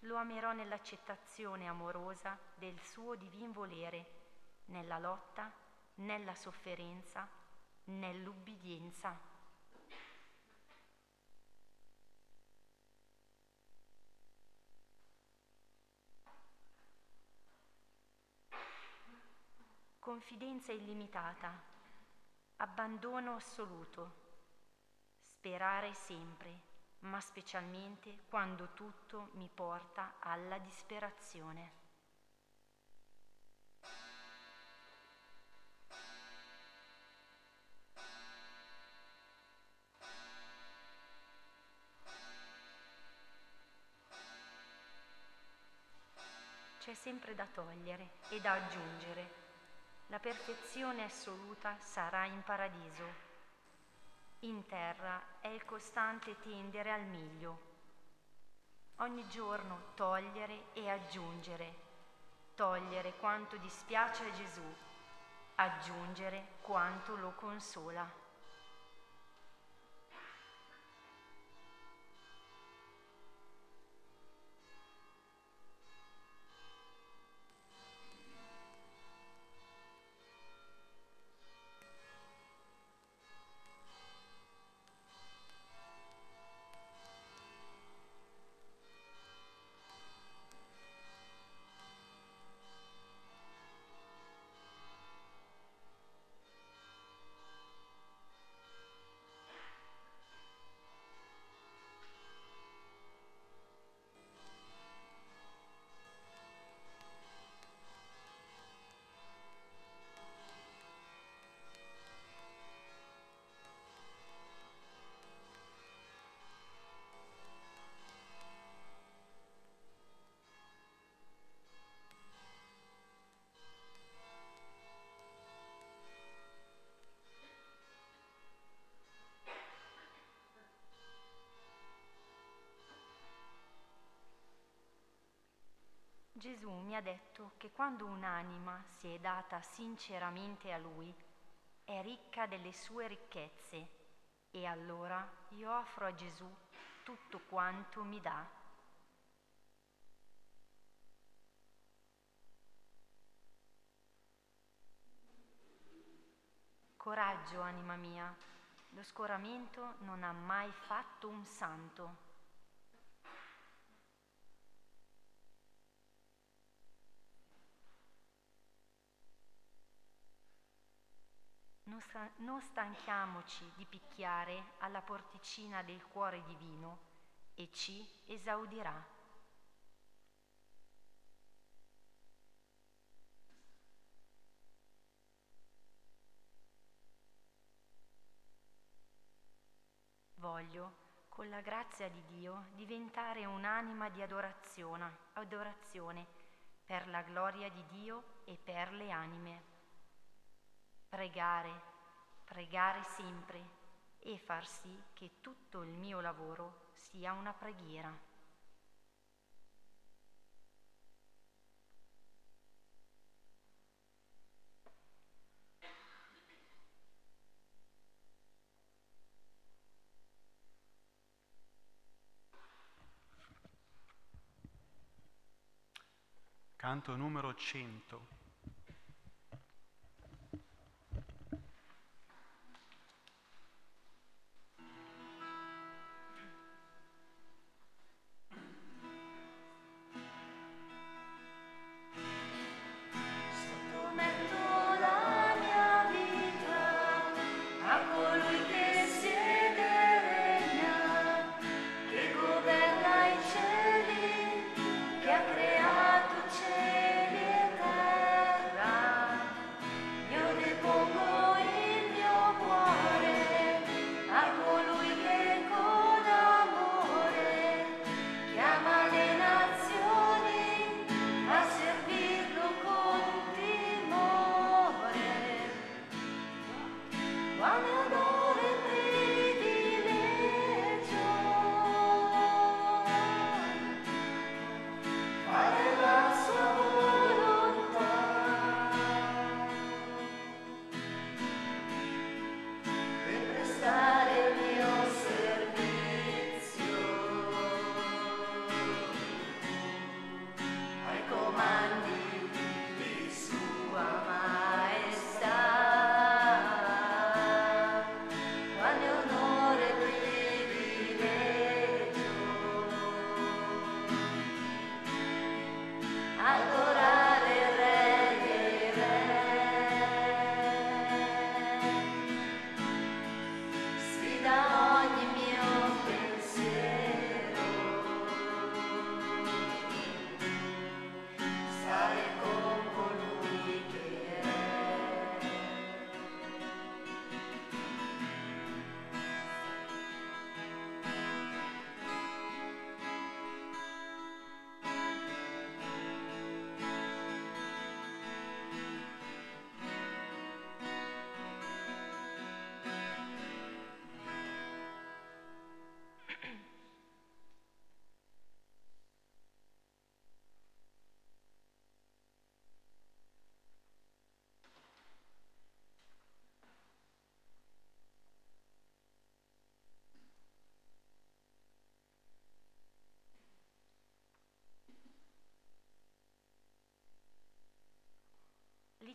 Lo amerò nell'accettazione amorosa del suo divin volere, nella lotta, nella sofferenza, nell'ubbidienza. confidenza illimitata, abbandono assoluto, sperare sempre, ma specialmente quando tutto mi porta alla disperazione. C'è sempre da togliere e da aggiungere la perfezione assoluta sarà in paradiso. In terra è il costante tendere al miglio. Ogni giorno togliere e aggiungere. Togliere quanto dispiace a Gesù, aggiungere quanto lo consola. Gesù mi ha detto che quando un'anima si è data sinceramente a Lui, è ricca delle sue ricchezze e allora io offro a Gesù tutto quanto mi dà. Coraggio, anima mia, lo scoramento non ha mai fatto un santo. Non, sta- non stanchiamoci di picchiare alla porticina del cuore divino e ci esaudirà. Voglio, con la grazia di Dio, diventare un'anima di adorazione, adorazione per la gloria di Dio e per le anime pregare, pregare sempre e far sì che tutto il mio lavoro sia una preghiera. Canto numero 100.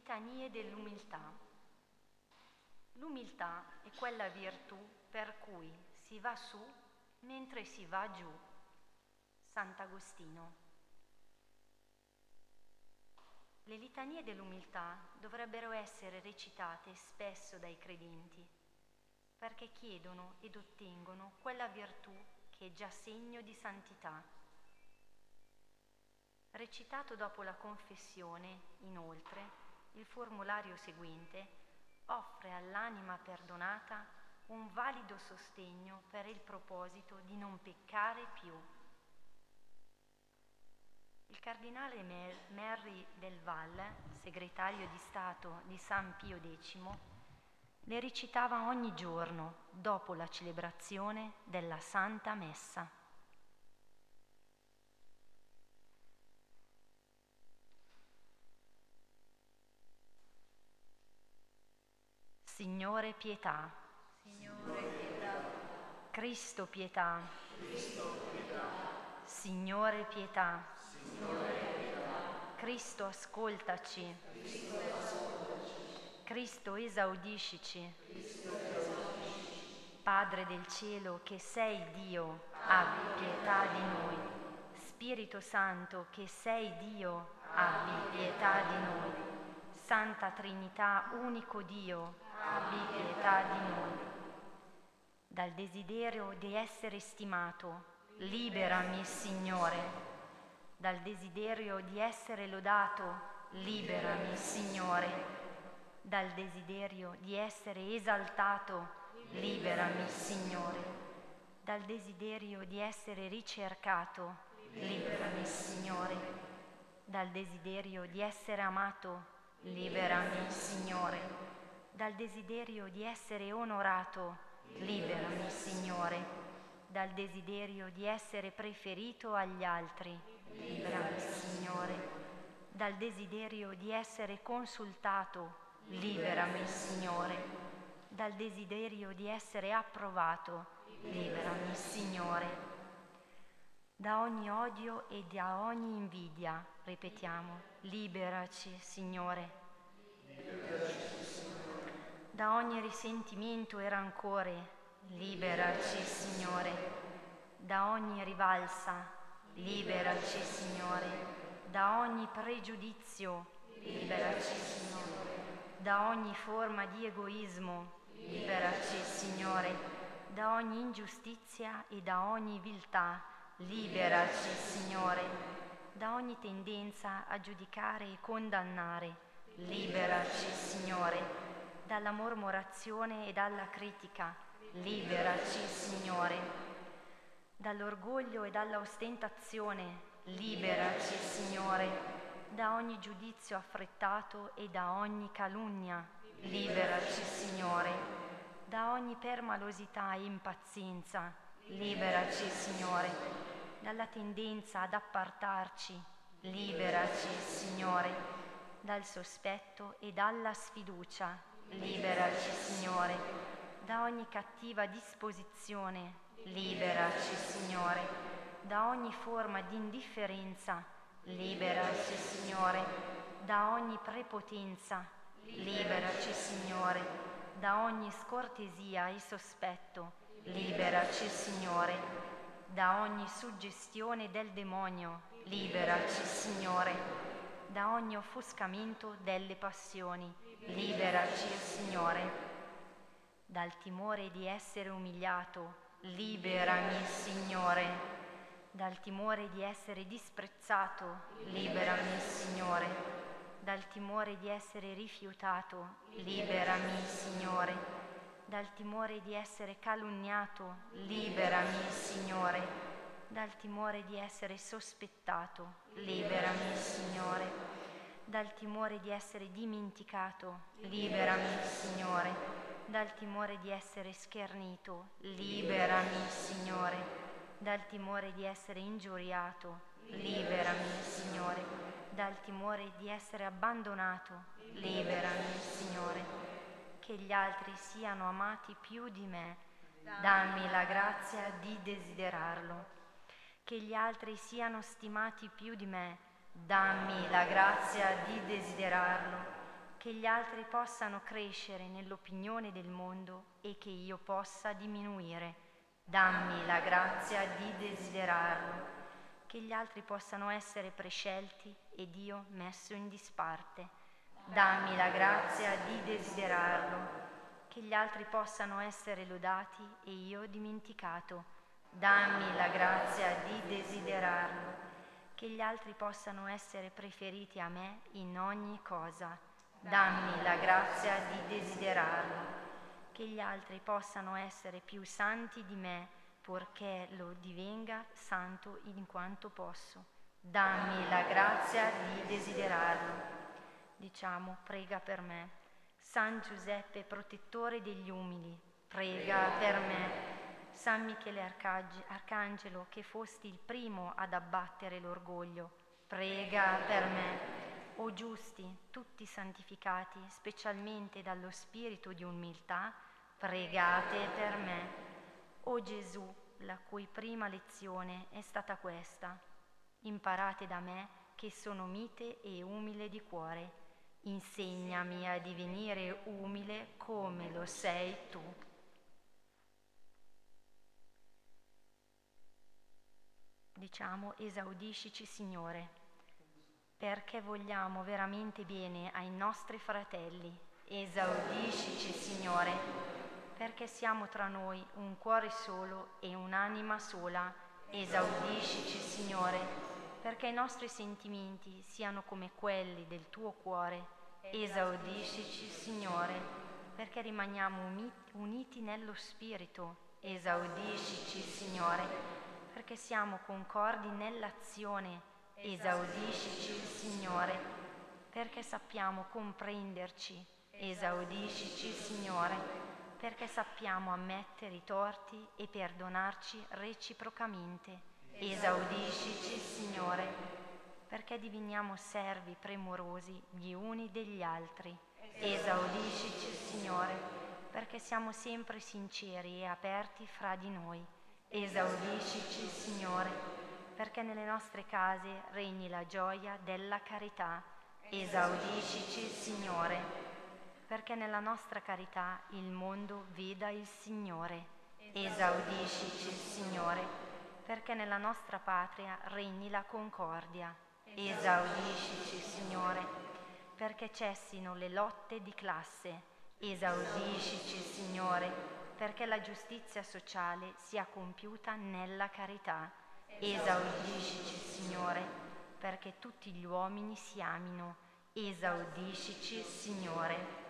Litanie dell'umiltà. L'umiltà è quella virtù per cui si va su mentre si va giù. Sant'Agostino. Le litanie dell'umiltà dovrebbero essere recitate spesso dai credenti, perché chiedono ed ottengono quella virtù che è già segno di santità. Recitato dopo la confessione, inoltre, il formulario seguente offre all'anima perdonata un valido sostegno per il proposito di non peccare più. Il cardinale Merry del Val, segretario di Stato di San Pio X, le recitava ogni giorno dopo la celebrazione della Santa Messa. Signore pietà. Signore pietà. Cristo pietà. Cristo pietà. Signore pietà. Cristo ascoltaci. Cristo esaudiscici. Padre del cielo che sei Dio, abbi pietà di noi. Spirito Santo che sei Dio, abbi pietà di noi. Santa Trinità, unico Dio, abbi pietà di noi. Dal desiderio di essere stimato, liberami, Signore. Dal desiderio di essere lodato, liberami, Signore, dal desiderio di essere esaltato, liberami, Signore, dal desiderio di essere ricercato, liberami, Signore, dal desiderio di essere amato, liberami, Signore, dal desiderio di essere onorato, liberami, Signore, dal desiderio di essere preferito agli altri, Liberami, Signore, dal desiderio di essere consultato. Liberami, Signore, dal desiderio di essere approvato. Liberami, Signore, da ogni odio e da ogni invidia. Ripetiamo, liberaci, Signore. Da ogni risentimento e rancore. Liberaci, Signore. Da ogni rivalsa Liberaci, Signore, da ogni pregiudizio. Liberaci, Signore, da ogni forma di egoismo. Liberaci, Signore, da ogni ingiustizia e da ogni viltà. Liberaci, Signore, da ogni tendenza a giudicare e condannare. Liberaci, Signore, dalla mormorazione e dalla critica. Liberaci, Signore dall'orgoglio e dalla ostentazione. Liberaci, Signore, da ogni giudizio affrettato e da ogni calunnia. Liberaci, Signore, da ogni permalosità e impazienza. Liberaci, Signore, dalla tendenza ad appartarci. Liberaci, Signore, dal sospetto e dalla sfiducia. Liberaci, Signore, da ogni cattiva disposizione Liberaci, Signore, da ogni forma di indifferenza. Liberaci, Signore, da ogni prepotenza. Liberaci, Signore, da ogni scortesia e sospetto. Liberaci, Signore, da ogni suggestione del demonio. Liberaci, Signore, da ogni offuscamento delle passioni. Liberaci, Signore, dal timore di essere umiliato Liberami, Signore, dal timore di essere disprezzato. Liberami, Signore, dal timore di essere rifiutato. Liberami, Signore, dal timore di essere calunniato. Liberami, Signore, dal timore di essere sospettato. Liberami, Signore, dal timore di essere dimenticato. Liberami, Signore dal timore di essere schernito. Liberami, Signore, dal timore di essere ingiuriato. Liberami, Signore, dal timore di essere abbandonato. Liberami, Signore, che gli altri siano amati più di me. Dammi la grazia di desiderarlo. Che gli altri siano stimati più di me. Dammi la grazia di desiderarlo che gli altri possano crescere nell'opinione del mondo e che io possa diminuire. Dammi la grazia di desiderarlo, che gli altri possano essere prescelti ed io messo in disparte. Dammi la grazia di desiderarlo, che gli altri possano essere lodati e io dimenticato. Dammi la grazia di desiderarlo, che gli altri possano essere preferiti a me in ogni cosa. Dammi la grazia di desiderarlo, che gli altri possano essere più santi di me, purché lo divenga santo in quanto posso. Dammi la grazia di desiderarlo. Diciamo, prega per me. San Giuseppe, protettore degli umili, prega per me. San Michele Arcangelo, che fosti il primo ad abbattere l'orgoglio, prega per me. O giusti, tutti santificati, specialmente dallo spirito di umiltà, pregate per me. O Gesù, la cui prima lezione è stata questa, imparate da me che sono mite e umile di cuore. Insegnami a divenire umile come lo sei tu. Diciamo, esaudiscici Signore perché vogliamo veramente bene ai nostri fratelli. Esaudiscici, Signore, perché siamo tra noi un cuore solo e un'anima sola. Esaudiscici, Signore, perché i nostri sentimenti siano come quelli del tuo cuore. Esaudiscici, Signore, perché rimaniamo uniti nello Spirito. Esaudiscici, Signore, perché siamo concordi nell'azione Esaudiscici, Signore, perché sappiamo comprenderci. Esaudiscici, Signore, perché sappiamo ammettere i torti e perdonarci reciprocamente. Esaudiscici, Signore, perché diviniamo servi premurosi gli uni degli altri. Esaudiscici, Signore, perché siamo sempre sinceri e aperti fra di noi. Esaudiscici, Signore, perché nelle nostre case regni la gioia della carità. Esaudiscici, Signore, perché nella nostra carità il mondo veda il Signore. Esaudiscici, Signore, perché nella nostra patria regni la concordia. Esaudiscici, Signore, perché cessino le lotte di classe. Esaudiscici, Signore, perché la giustizia sociale sia compiuta nella carità. Esaudiscici, Signore, perché tutti gli uomini si amino. Esaudiscici, Signore.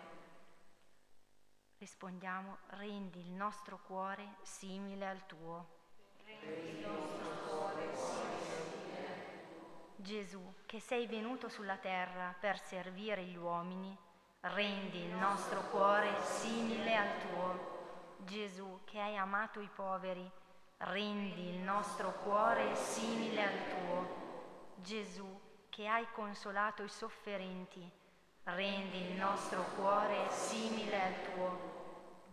Rispondiamo, rendi il nostro cuore simile al tuo. Gesù, che sei venuto sulla terra per servire gli uomini, rendi il nostro cuore simile al tuo. Gesù, che hai amato i poveri, rendi il nostro cuore simile al tuo. Gesù, che hai consolato i sofferenti, rendi il nostro cuore simile al tuo.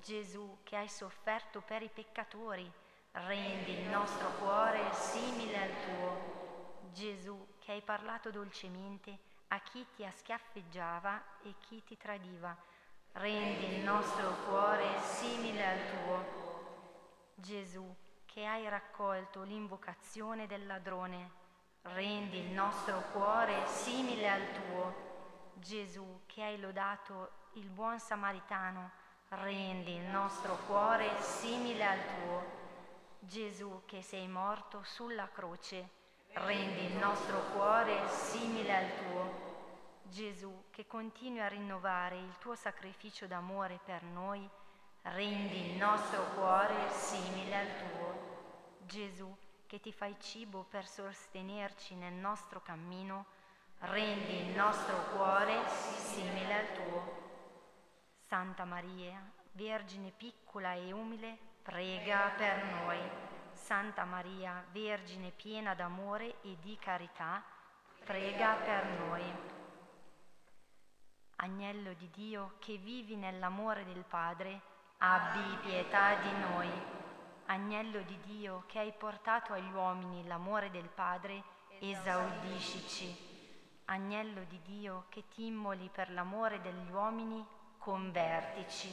Gesù, che hai sofferto per i peccatori, rendi il nostro cuore simile al tuo. Gesù, che hai parlato dolcemente a chi ti schiaffeggiava e chi ti tradiva, rendi il nostro cuore simile al tuo. Gesù, che hai raccolto l'invocazione del ladrone, rendi il nostro cuore simile al tuo. Gesù, che hai lodato il buon samaritano, rendi il nostro cuore simile al tuo. Gesù, che sei morto sulla croce, rendi il nostro cuore simile al tuo. Gesù, che continui a rinnovare il tuo sacrificio d'amore per noi, rendi il nostro cuore simile al tuo. Gesù, che ti fai cibo per sostenerci nel nostro cammino, rendi il nostro cuore simile al tuo. Santa Maria, Vergine piccola e umile, prega per noi. Santa Maria, Vergine piena d'amore e di carità, prega per noi. Agnello di Dio che vivi nell'amore del Padre, abbi pietà di noi. Agnello di Dio che hai portato agli uomini l'amore del Padre, esaudiscici. agnello di Dio che ti immoli per l'amore degli uomini, convertici.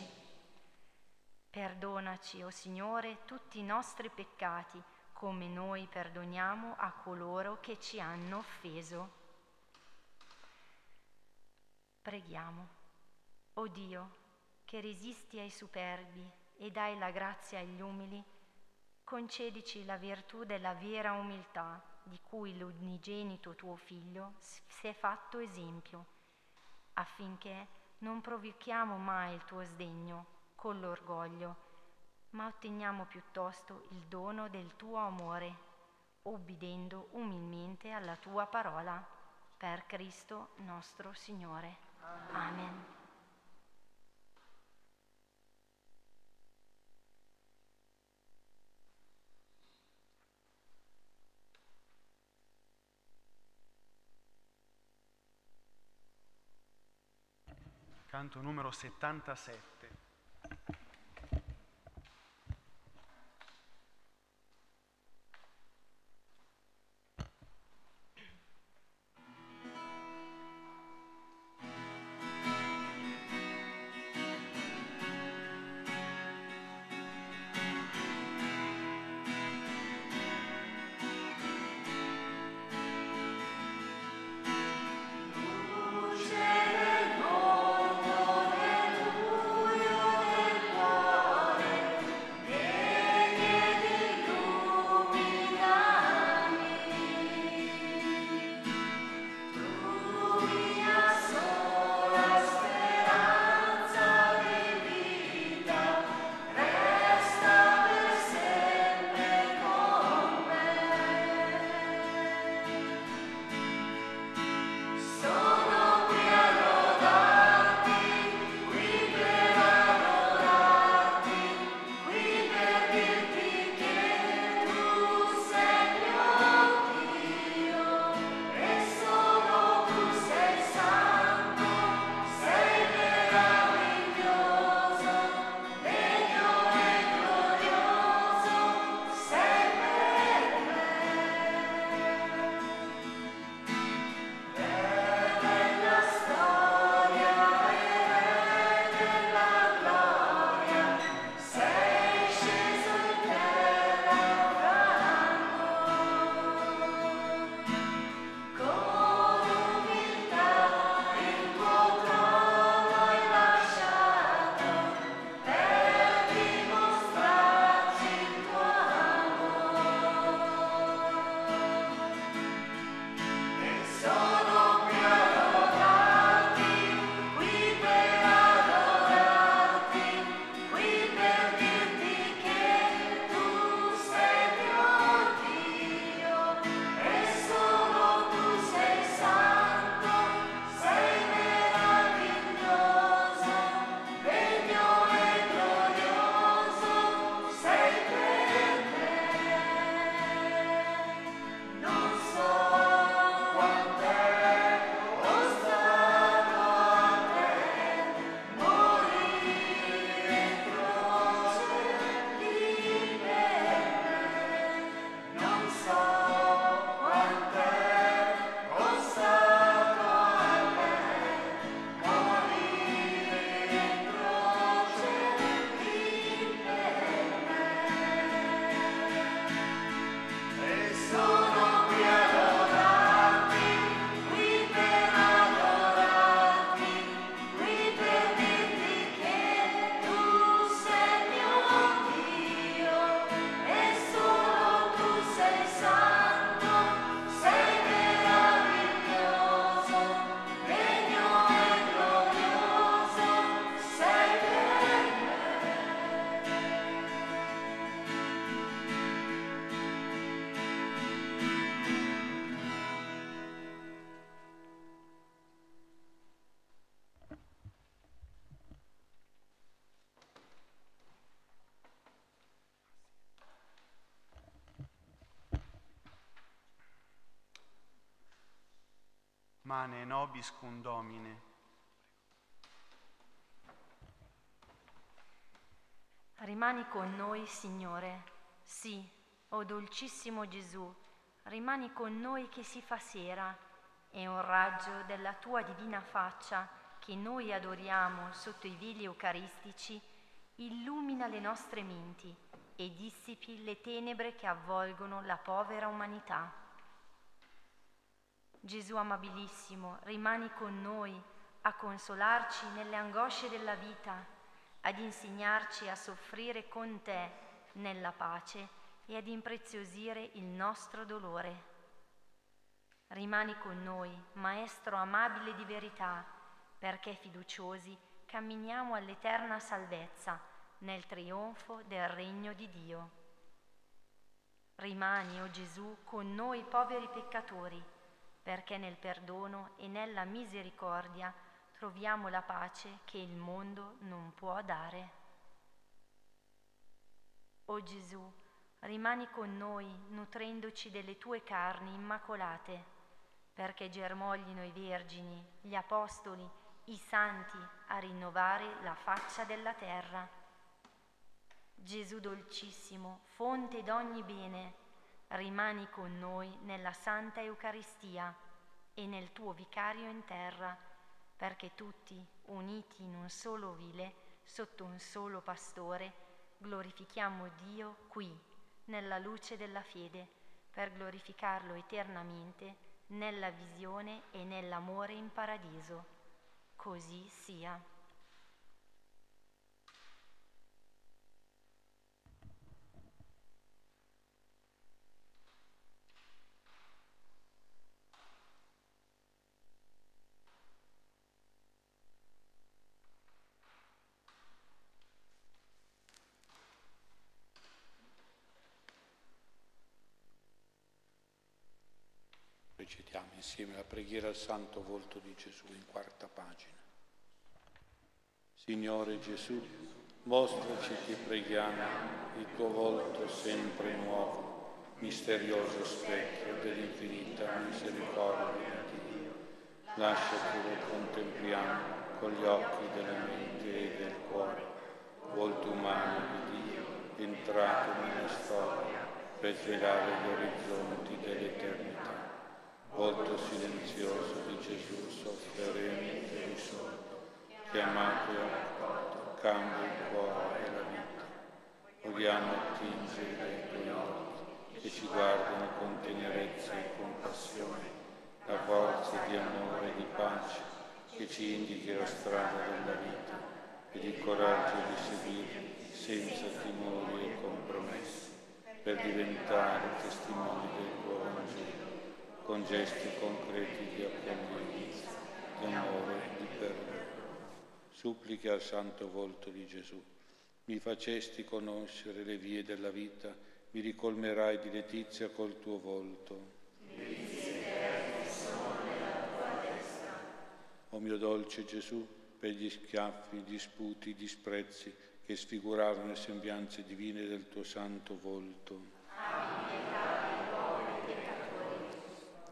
Perdonaci, o oh Signore, tutti i nostri peccati, come noi perdoniamo a coloro che ci hanno offeso. Preghiamo. O Dio, che resisti ai superbi e dai la grazia agli umili, concedici la virtù della vera umiltà di cui l'unigenito tuo figlio si è fatto esempio, affinché non provochiamo mai il tuo sdegno con l'orgoglio, ma otteniamo piuttosto il dono del tuo amore, obbedendo umilmente alla tua parola, per Cristo nostro Signore. Amen. Canto numero 77. Mane nobis cum Domine. Rimani con noi, Signore. Sì, o oh dolcissimo Gesù, rimani con noi che si fa sera. e un raggio della tua divina faccia che noi adoriamo sotto i veli eucaristici, illumina le nostre menti e dissipi le tenebre che avvolgono la povera umanità. Gesù amabilissimo, rimani con noi a consolarci nelle angosce della vita, ad insegnarci a soffrire con te nella pace e ad impreziosire il nostro dolore. Rimani con noi, Maestro amabile di verità, perché fiduciosi camminiamo all'eterna salvezza nel trionfo del regno di Dio. Rimani, o oh Gesù, con noi poveri peccatori, perché nel perdono e nella misericordia troviamo la pace che il mondo non può dare. O Gesù, rimani con noi nutrendoci delle tue carni immacolate, perché germoglino i vergini, gli apostoli, i santi a rinnovare la faccia della terra. Gesù dolcissimo, fonte d'ogni bene, rimani con noi nella Santa Eucaristia e nel tuo vicario in terra, perché tutti, uniti in un solo vile, sotto un solo pastore, glorifichiamo Dio qui, nella luce della fede, per glorificarlo eternamente nella visione e nell'amore in paradiso. Così sia. Recitiamo insieme la preghiera al Santo Volto di Gesù in quarta pagina. Signore Gesù, mostraci, ti preghiamo, il tuo volto sempre nuovo, misterioso specchio dell'infinita misericordia di Dio. Lascia che lo contempliamo con gli occhi della mente e del cuore, volto umano di Dio, entrato nella storia per svelare gli orizzonti dell'eternità volto silenzioso di Gesù sofferente e risorto, chiamato e accolto, cambia il cuore e la vita. Vogliamo attingere dai tuoi occhi che ci guardano con tenerezza e compassione, la forza di amore e di pace che ci indichi la strada della vita ed il coraggio di seguirli senza timori e compromessi per diventare testimoni del tuo Vangelo con gesti concreti di accoglienza, di amore di perdono. Supplica al santo volto di Gesù. Mi facesti conoscere le vie della vita, mi ricolmerai di letizia col tuo volto. O mio dolce Gesù, per gli schiaffi, gli sputi, gli disprezzi che sfigurarono le sembianze divine del tuo santo volto. Amen.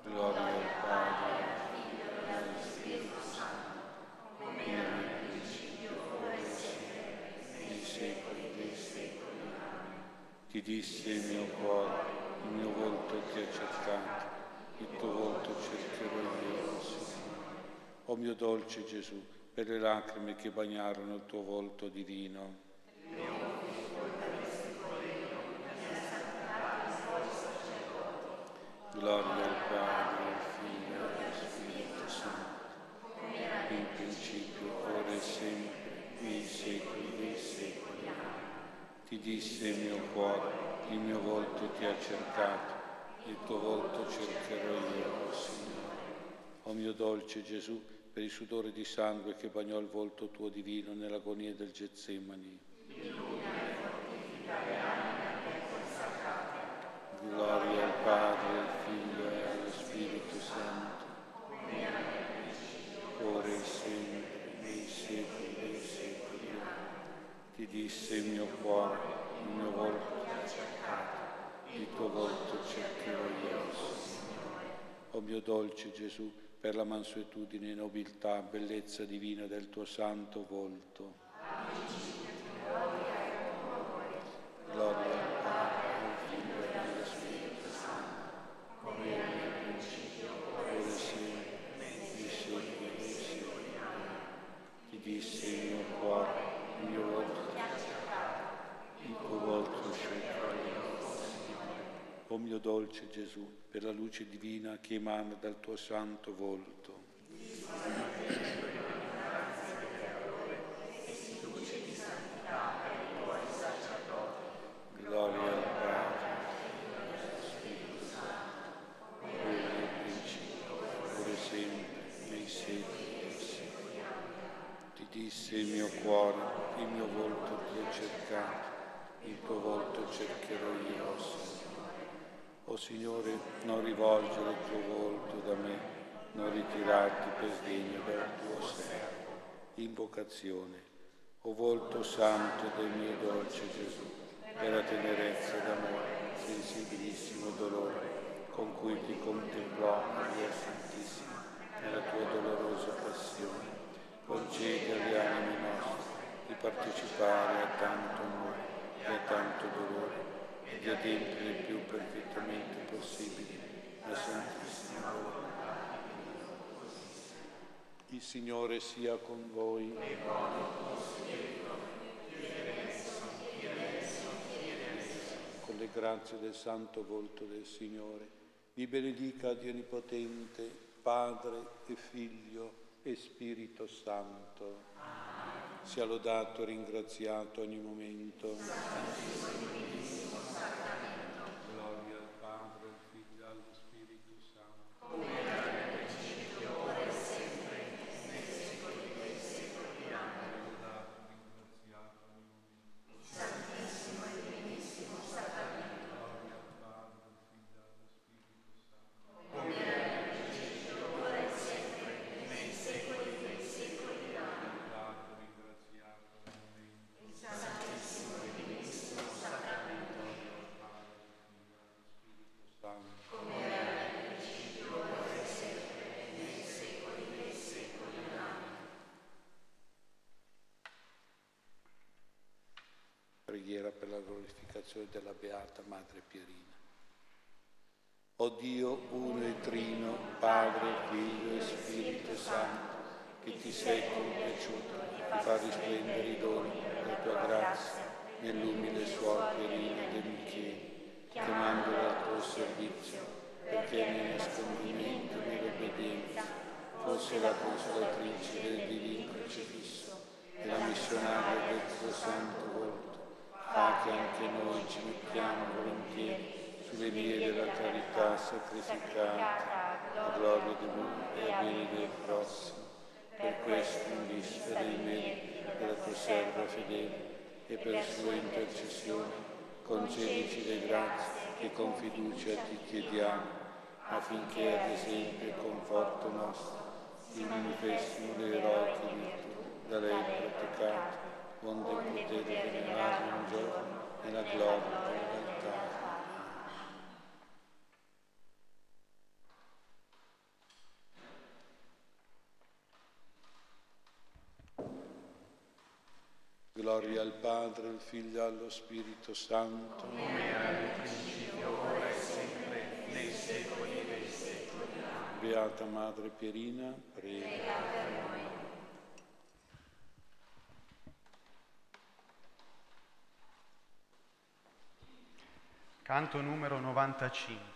Gloria al Padre, Figlio e Santo, come era nel principio, ora e sempre, nei secoli dei secoli. Ti disse il mio cuore, il mio volto ti ha cercato, il tuo volto cercherò io, Signore. O mio dolce Gesù, per le lacrime che bagnarono il tuo volto divino, Gloria al Padre, al Figlio e allo Spirito Santo, in principio, ora e sempre, nei secoli dei secoli. Ti disse il mio cuore, il mio volto ti ha cercato, il tuo volto cercherò io, Signore. O mio dolce Gesù, per il sudore di sangue che bagnò il volto tuo divino nell'agonia del Getsemani. Gloria al Padre, al Figlio e allo Spirito Santo, ora e sempre, nei secoli dei secoli. Disse il mio cuore, il mio volto ti ha cercato, il tuo volto cercherò io, Signore. O mio dolce Gesù, per la mansuetudine, nobiltà, bellezza divina del tuo santo volto. Gloria al Padre Gesù, per la luce divina che emana dal tuo santo volto. Gloria al Padre, Spirito Santo, ora nel principio, ora sempre, nei secoli dei secoli. Ti disse il mio cuore, il mio volto ti ho cercato, il tuo volto cercherò io, Signore. O Signore, non rivolgere il tuo volto da me, non ritirarti per sdegno dal tuo servo. Invocazione. O volto santo del mio dolce Gesù, per la tenerezza d'amore, sensibilissimo dolore, con cui ti contemplò Maria Santissima nella tua dolorosa passione, concedi alle anime nostre di partecipare a tanto amore e a tanto dolore e di adempiere il più perfettamente possibile la Santissima Volontà. Il Signore sia con voi. Con le grazie del santo volto del Signore, vi benedica Dio Onnipotente, Padre e Figlio e Spirito Santo. Sia lodato e ringraziato ogni momento. Gloria al Padre, al Figlio e allo Spirito Santo. Lodato e ringraziato ogni momento. Gloria al Padre, al Figlio e allo Spirito Santo. Lodato e ringraziato ogni momento. Santo. Preghiera per la glorificazione della Beata Madre Pierina. O Dio uno e trino, Padre, Figlio e Spirito Santo, che ti sei compiaciuto di far risplendere i doni della tua grazia nell'umile suor Pierina de Micheli, chiamandola al tuo servizio, perché nel nascondimento e nell'obbedienza fosse la consolatrice del divino crocifisso e la missionaria del tuo santo. Fa che anche noi ci mettiamo volentieri sulle vie della carità sacrificata, a gloria di Dio e a bene del prossimo. Per questo, in vista dei meriti della tua serva fedele e per sua intercessione, concedici le grazie che con fiducia ti chiediamo, affinché ad esempio e conforto nostro, il manifestino le eroiche virtù da lei praticate, onde poter venerare un giorno nella gloria della realtà. Gloria al Padre, al Figlio e allo Spirito Santo. Beata Madre Pierina, prega. Canto numero 95.